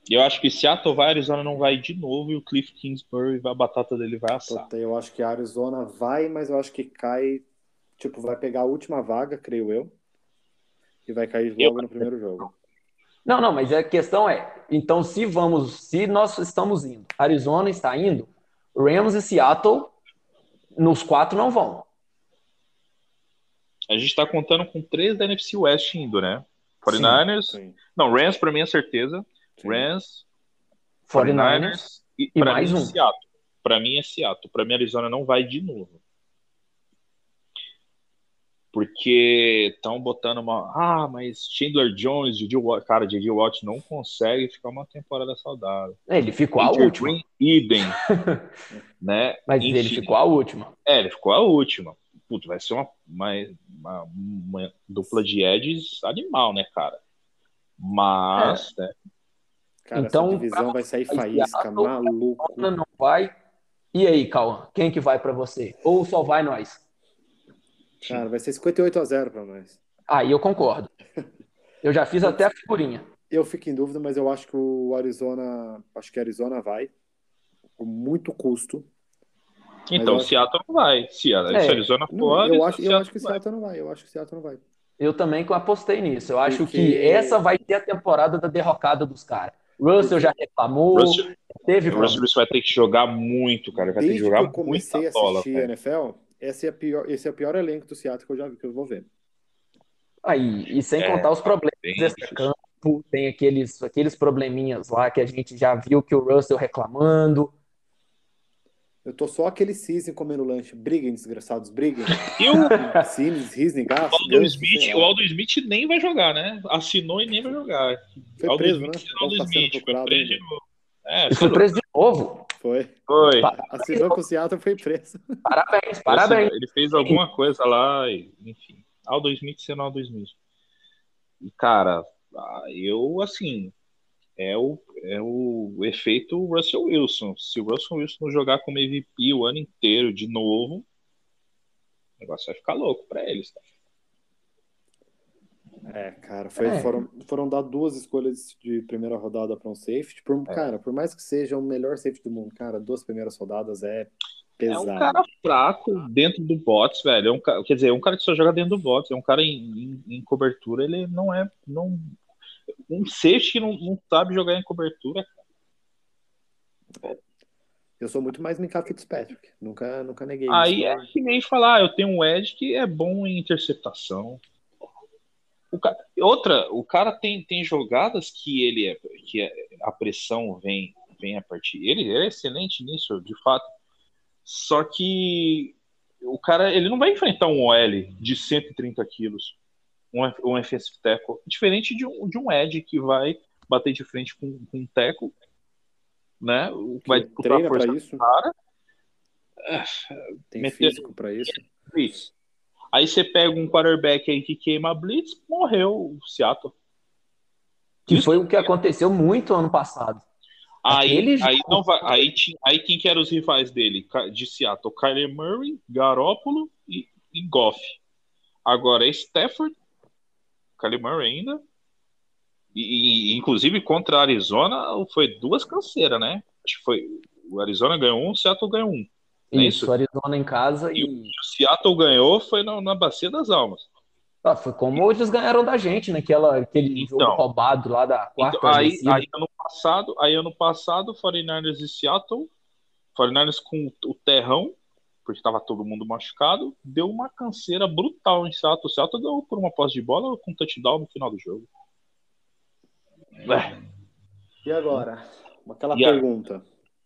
eu acho que Seattle vai, Arizona não vai de novo e o Cliff Kingsbury, a batata dele vai assar. Eu acho que a Arizona vai, mas eu acho que cai. Tipo, vai pegar a última vaga, creio eu. E vai cair logo no primeiro jogo. Não, não, mas a questão é, então se vamos, se nós estamos indo, Arizona está indo, Rams e Seattle, nos quatro não vão. A gente tá contando com três da NFC West indo, né? 49ers. Sim. Não, Rams pra mim é certeza. sim. Rams, 49ers 49ers e, e pra mais mim, um. Seattle. Pra mim é Seattle. Pra mim, Arizona não vai de novo. Porque estão botando uma. Ah, mas Chandler Jones, J.J. Watt, cara, J.J. Watt não consegue ficar uma temporada saudável. É, ele ficou a última. Green, idem. né? Mas ele Enfim. ficou a última. É, ele ficou a última. Putz, vai ser uma, uma, uma- uma dupla de edges animal, né, cara? Mas, né, Cara, Então, essa divisão vai sair faísca, maluco. Não vai. E aí, Cauã, quem que vai pra você? Ou só vai nós? Cara, vai ser 58 a 0 pra nós. Aí eu concordo. Eu já fiz até a figurinha. Eu fico em dúvida, mas eu acho que o Arizona, acho que a Arizona vai com muito custo. então acho- Seattle não vai. Seattle, É, se Arizona Não, for, eu acho, eu Seattle acho que. Seattle não vai. Eu acho que o Seattle não vai. Eu também apostei nisso. Eu acho Porque- que essa vai ser a temporada da derrocada dos caras. Russell já reclamou, Russell, teve o Russell vai ter que jogar muito, cara. Vai ter que Desde que jogar eu comecei muita a bola. assistir a velho. NFL, esse é, a pior, esse é o pior elenco do Seattle que eu já vi, que eu vou ver. aí. E sem É, contar os problemas difícil. campo, tem aqueles, aqueles probleminhas lá que a gente já viu que o Russell reclamando. Eu tô só aquele Cisne comendo lanche. Briguem, desgraçados, briguem. E o Risne, Gas, Aldo Smith, o. Aldo Smith nem vai jogar, né? Assinou e nem vai jogar. Foi Aldo preso, Smith, né? Aldo tá sendo Smith, foi procurado preso de novo. É, foi preso de novo. Foi. foi. Assinou com o Seattle foi preso. Parabéns, parabéns. Ele fez alguma coisa lá, e, enfim. Aldo Smith sendo Aldo Smith. E, cara, ah, eu, assim, é o, é o efeito Russell Wilson. Se o Russell Wilson não jogar como MVP o ano inteiro de novo, o negócio vai ficar louco pra eles. Tá? É, cara, foi- É. Foram, foram dar duas escolhas de primeira rodada para um safety. Por, É. Cara, por mais que seja o melhor safety do mundo, cara, duas primeiras rodadas é É pesado. um cara fraco dentro do box, velho. É um, quer dizer, é um cara que só joga dentro do box. É um cara em, em- em cobertura, ele não é. Não, um safety que não, não sabe jogar em cobertura. Eu sou muito mais Mika Fitzpatrick. Nunca, nunca neguei Aí isso. é que nem falar, ah, eu tenho um Ed que é bom em interceptação. Outra, o cara tem, tem jogadas que ele é, que é- a pressão vem, vem a partir. Ele, é excelente nisso, de fato. Só que o cara ele não vai enfrentar um OL de 130 quilos, um, um offensive tackle, diferente de um, de um Ed que vai bater de frente com, com um tackle, né? Vai Que disputar a força isso, cara. tem meter- físico para isso. Blitz. Aí você pega um quarterback aí que queima a Blitz, morreu o Seattle. Que foi o que aconteceu muito ano passado. Aí, aí, não vai, aí, aí quem que eram os rivais dele? De Seattle, Kyler Murray, Garópolo e, e Goff. Agora é Stafford, Kyler Murray ainda. E, e, inclusive contra a Arizona foi duas canseiras, né? Acho que foi. O Arizona ganhou um, o Seattle ganhou um. Não é Isso, isso? Arizona em casa E e o Seattle ganhou foi na, na Bacia das Almas. Ah, foi como eles ganharam da gente naquela aquele Então. jogo roubado lá da quarta Então, aí, aí ano passado, aí ano passado, 49ers e Seattle, 49ers com o terrão, porque estava todo mundo machucado, deu uma canseira brutal em Seattle. O Seattle deu por uma posse de bola com touchdown no final do jogo. É, E agora? Aquela E a- pergunta.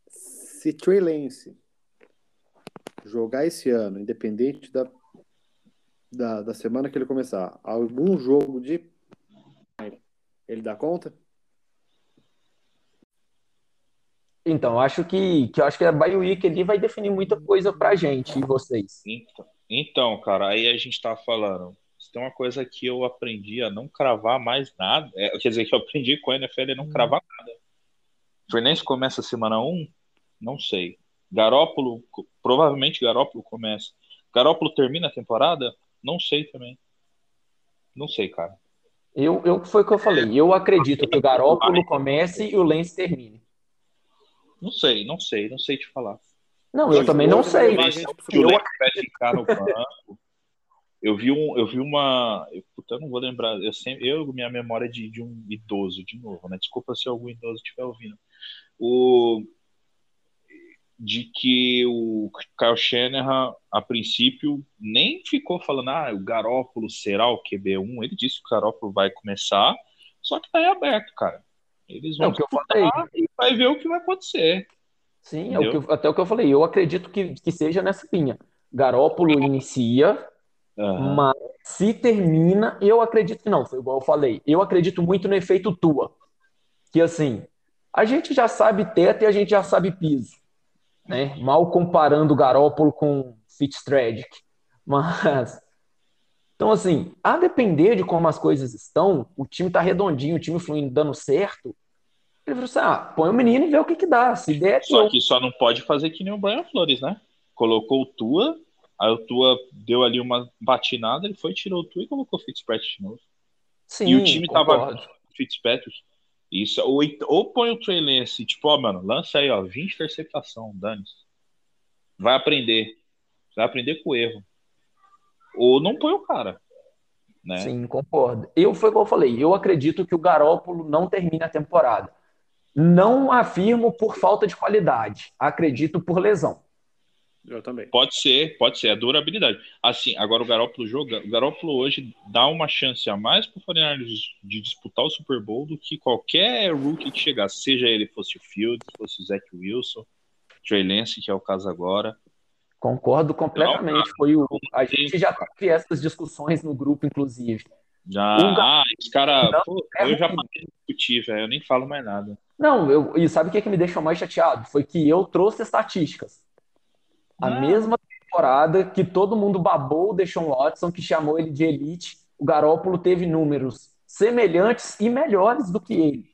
Se Trey Lance jogar esse ano, independente da, da, da semana que ele começar, algum jogo de. Ele dá conta? Então, acho que, que acho que a bye week ali vai definir muita coisa pra gente e vocês. então, então, cara, aí a gente tá falando. Se tem uma coisa que eu aprendi a não cravar mais nada, é, quer dizer, que eu aprendi com a NFL é não cravar nada. Fernandes começa a semana 1? Não sei. Garópolo, provavelmente Garópolo começa. Garópolo termina a temporada? Não sei também. Não sei, cara. Eu, eu foi o que eu falei. Eu acredito que o Garópolo comece e o Lance termine. Não sei, não sei, não sei te falar. Não, eu também não sei. Que o Leque vai ficar no banco. Eu vi, um, eu vi uma. Eu, puta, eu não vou lembrar. Eu, sempre, eu minha memória é de, de um idoso, de novo, né? Desculpa se algum idoso estiver ouvindo. O, de que o Kyle Shanahan, a princípio, nem ficou falando, ah, o Garópolo será o QB1. Ele disse que o Garópolo vai começar, só que tá aí aberto, cara. Eles É vão o que eu falei. e vai ver o que vai acontecer. Sim, é o eu- até o que eu falei. Eu acredito que, que seja nessa linha. Garópolo inicia Aham. Mas se termina, eu acredito que não, foi igual eu falei. Eu acredito muito no efeito Tua. Que assim, a gente já sabe teto e a gente já sabe piso. Né? Mal comparando o Garópolo com Fitzpatrick. Mas. Então, assim, a depender de como as coisas estão, o time tá redondinho, o time fluindo, dando certo. Ele falou assim: ah, põe o menino e vê o que que dá. Se der, Só deu. que só não pode fazer que nem o Brian Flores, né? Colocou o Tua, aí o Tua deu ali uma batinada, ele foi, tirou o Tua e colocou o Fitzpatrick de novo. Sim, e o time tava concordo. o Fitzpatrick. Isso, ou, ou põe o Trey Lance, tipo, ó, mano, lança aí, ó, 20 interceptação, dane Vai aprender. Vai aprender com o erro. Ou não põe o cara, né? Sim, concordo. Eu foi igual eu falei, eu acredito que o Garópolo não termina a temporada. Não afirmo por falta de qualidade, acredito por lesão. Eu também. Pode ser, pode ser, é durabilidade. Assim, agora o Garoppolo joga, o Garoppolo hoje dá uma chance a mais pro 49ers de disputar o Super Bowl do que qualquer rookie que chegasse, seja ele fosse o Fields, fosse o Zach Wilson, Trey Lance, que é o caso agora. Concordo completamente. Foi o, a gente já teve essas discussões no grupo, inclusive. Já, Ga- ah, esse cara, Não, pô, é eu já ruim. de discutir, velho, eu nem falo mais nada. Não, eu, e sabe o que, que me deixou mais chateado? Foi que eu trouxe estatísticas. A Ah. mesma temporada que todo mundo babou o Deshaun Watson, que chamou ele de elite, o Garópolo teve números semelhantes e melhores do que ele.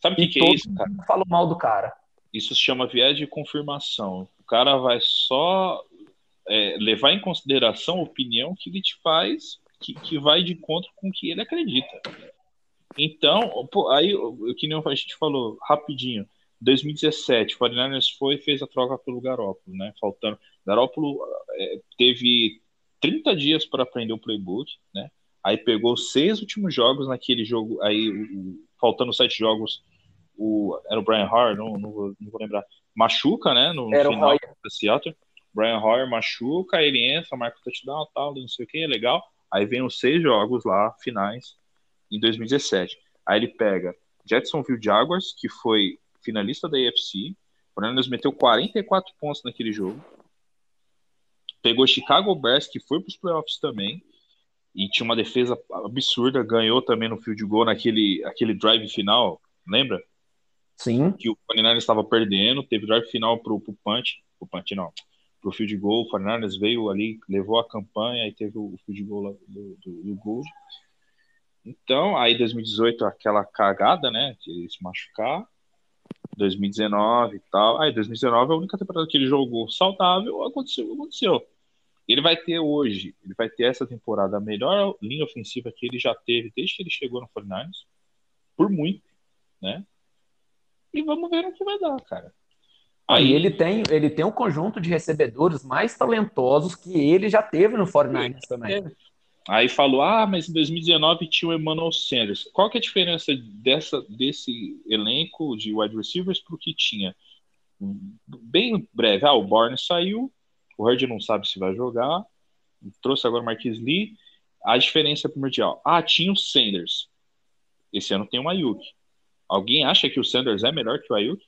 Sabe o que, que é isso, cara? falou mal do cara. Isso se chama viés de confirmação. O cara vai só é, levar em consideração a opinião que ele te faz, que, que vai de encontro com o que ele acredita. Então, pô, aí, o que nem a gente falou rapidinho, 2017, o 49ers foi e fez a troca pelo Garópolo, né? Faltando. Garópolo é, teve 30 dias para aprender o playbook, né? Aí pegou seis últimos jogos naquele jogo, aí o- faltando sete jogos, o, era o Brian Hoyer, não, não, vou, não vou lembrar, machuca, né? No, no Era final da Seattle. Brian Hoyer machuca, ele entra, marca o touchdown, tal, não sei o que, é legal. Aí vem os seis jogos lá, finais, em 2017. Aí ele pega Jacksonville Jaguars, que foi finalista da AFC. O Niners meteu 44 pontos naquele jogo. Pegou Chicago Bears, que foi para os playoffs também. E tinha uma defesa absurda. Ganhou também no field goal naquele aquele drive final. Lembra? Sim, Que o 49ers estava perdendo. Teve drive final pro, pro punch. Pro punch não. Pro field goal. O 49ers veio ali, levou a campanha. Aí teve o field goal do, do, do Gold. Então, aí 2018, aquela cagada, né? De ele se machucar. 2019 e tal. Aí 2019 é a única temporada que ele jogou saudável. Aconteceu, aconteceu. Ele vai ter hoje, ele vai ter essa temporada a melhor linha ofensiva que ele já teve desde que ele chegou no 49ers. Por muito, né? E vamos ver o que vai dar, cara. Aí ele tem, ele tem um conjunto de recebedores mais talentosos que ele já teve no 49ers também. Aí falou, ah, mas em 2019 tinha o Emmanuel Sanders. Qual que é a diferença dessa, desse elenco de wide receivers pro que tinha? Bem breve, ah, o Bourne saiu, o Hurd não sabe se vai jogar, trouxe agora o Marquis Lee. A diferença primordial, ah, tinha o Sanders. Esse ano tem o Ayuk. Alguém acha que o Sanders é melhor que o Ayuk?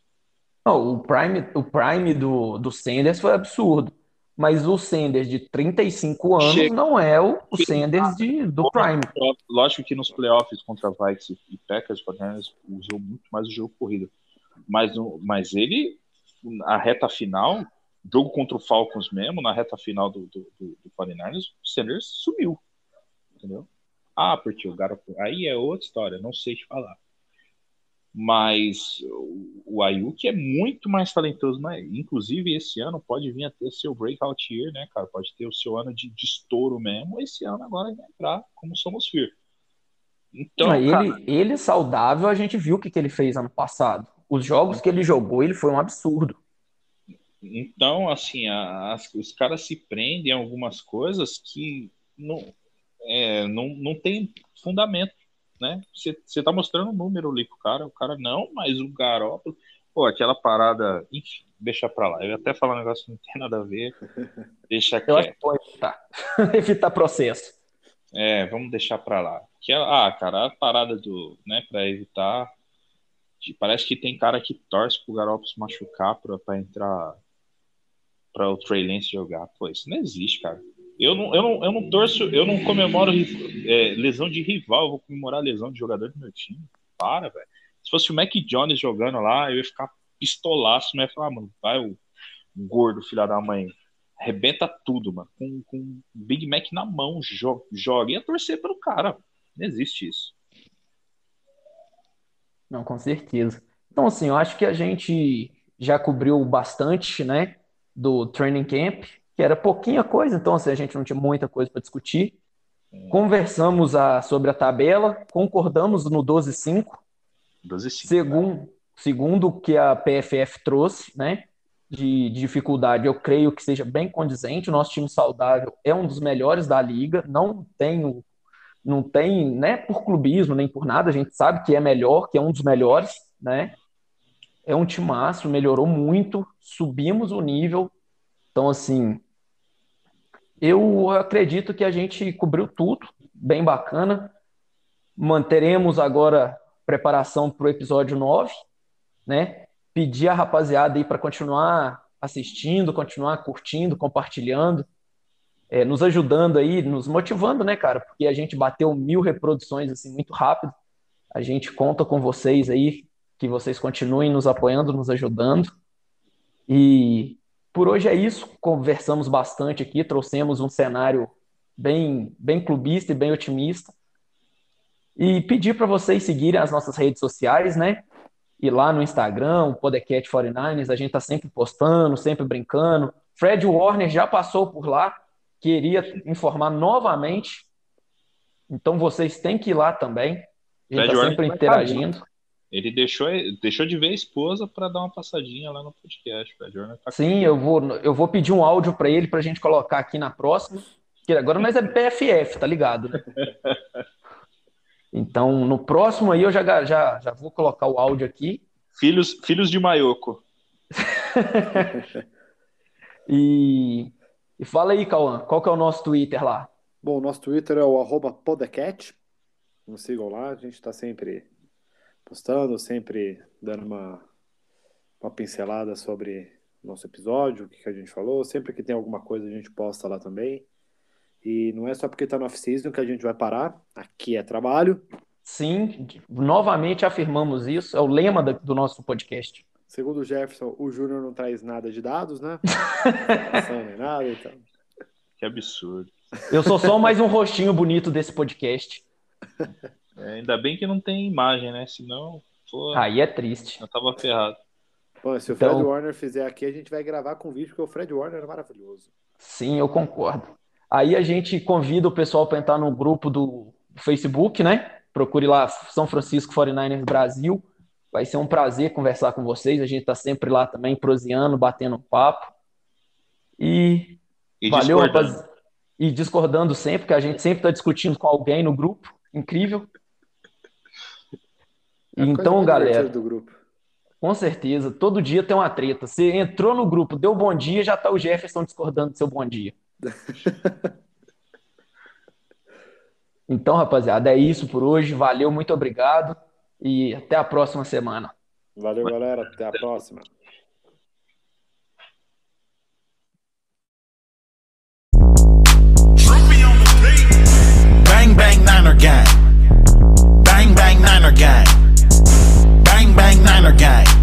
Não, o prime, o prime do, do Sanders foi absurdo. Mas o Sanders de 35 anos Chega. não é o, o Sanders de, do Prime. Lógico que nos playoffs contra Vikings e Packers, o Fortnite usou muito mais o jogo corrido. Mas, mas ele, a reta final, jogo contra o Falcons mesmo, na reta final do, do, do, do 49ers, o Sanders sumiu. Entendeu? Ah, porque o Garoppolo... Aí é outra história, não sei te falar. Mas o- Ayuk é muito mais talentoso, né? Inclusive, esse ano pode vir a ter seu breakout year, né, cara? Pode ter o seu ano de, de estouro mesmo. Esse ano agora vai entrar como somos Fear. Então, Não, cara, ele, ele saudável, a gente viu o que, que ele fez ano passado. Os jogos que ele jogou, ele foi um absurdo. então, assim, as- os caras se prendem a algumas coisas que não, é, não, não tem fundamento, né? Você você tá mostrando um número ali pro cara, o cara não, mas o Garoppolo, pô, aquela parada, enfim, deixa pra lá. Eu ia até falar um negócio que não tem nada a ver, deixa Eu acho que pode evitar. evitar processo. É, vamos deixar pra lá. Que, ah, cara, a parada do, né, pra evitar, parece que tem cara que torce pro Garoppolo se machucar pra, pra entrar, pra o Trey Lance jogar. Pô, isso não existe, cara. Eu não, eu não, eu não torço, eu não comemoro é, lesão de rival, eu vou comemorar lesão de jogador do meu time. Para, velho. Se fosse o Mac Jones jogando lá, eu ia ficar pistolaço, né? Falar, ah, mano, vai o gordo, filha da mãe. Arrebenta tudo, mano. Com, com Big Mac na mão, joga, joga. Ia torcer pelo cara. Não existe isso. Não, com certeza. Então, assim, eu acho que a gente já cobriu bastante, né, do training camp, que era pouquinha coisa, então, assim, a gente não tinha muita coisa para discutir. Conversamos a, sobre a tabela, concordamos no 12-5. 12-5. Segundo, segundo o que a PFF trouxe, né, de, de dificuldade, eu creio que seja bem condizente. O nosso time saudável é um dos melhores da liga, não tem, não tem, né, por clubismo nem por nada, a gente sabe que é melhor, que é um dos melhores, né? É um time timaço, melhorou muito, subimos o nível. Então, assim, eu acredito que a gente cobriu tudo, bem bacana. Manteremos agora preparação para o episódio 9, né? Pedir a rapaziada aí para continuar assistindo, continuar curtindo, compartilhando, é, nos ajudando aí, nos motivando, né, cara? Porque a gente bateu mil reproduções assim muito rápido. A gente conta com vocês aí, que vocês continuem nos apoiando, nos ajudando. E por hoje é isso. Conversamos bastante aqui, trouxemos um cenário bem, bem clubista e bem otimista. E pedir para vocês seguirem as nossas redes sociais, né? E lá no Instagram, o Podcast 49ers, a gente tá sempre postando, sempre brincando. Fred Warner já passou por lá, queria informar novamente. Então vocês têm que ir lá também. A gente está sempre interagindo. Ele deixou, deixou de ver a esposa para dar uma passadinha lá no podcast. Tá Sim, eu vou, eu vou pedir um áudio para ele para a gente colocar aqui na próxima. Que agora nós é PFF, tá ligado? Né? Então, no próximo aí eu já, já, já vou colocar o áudio aqui. Filhos, filhos de Maioco. e, e fala aí, Cauã, qual que é o nosso Twitter lá? Bom, o nosso Twitter é o arroba podecat. Nos sigam lá, a gente está sempre postando, sempre dando uma, uma pincelada sobre o nosso episódio, o que, que a gente falou. Sempre que tem alguma coisa a gente posta lá também. E não é só porque está no off-season que a gente vai parar. Aqui é trabalho. Sim, novamente afirmamos isso. É o lema do nosso podcast. Segundo o Jefferson, o Júnior não traz nada de dados, né? não nem nada, então. Que absurdo. Eu sou só mais um rostinho bonito desse podcast. É, ainda bem que não tem imagem, né? Senão. Pô, Aí é triste. Eu tava ferrado. Pô, se o Fred então... Warner fizer aqui, a gente vai gravar com vídeo, porque o Fred Warner é maravilhoso. Sim, eu concordo. Aí a gente convida o pessoal para entrar no grupo do Facebook, né? Procure lá São Francisco 49ers Brasil. Vai ser um prazer conversar com vocês. A gente está sempre lá também, proseando, batendo papo. E, e valeu, rapaz. E discordando sempre, que a gente sempre está discutindo com alguém no grupo. Incrível. É então, galera. Com certeza, todo dia tem uma treta. Você entrou no grupo, deu bom dia, já tá o Jefferson discordando do seu bom dia. então, rapaziada, é isso por hoje. Valeu, muito obrigado e até a próxima semana. Valeu, galera. Até a próxima. Bang Bang Niner Gang. Bang Bang Niner Gang. Bang Niner Gang.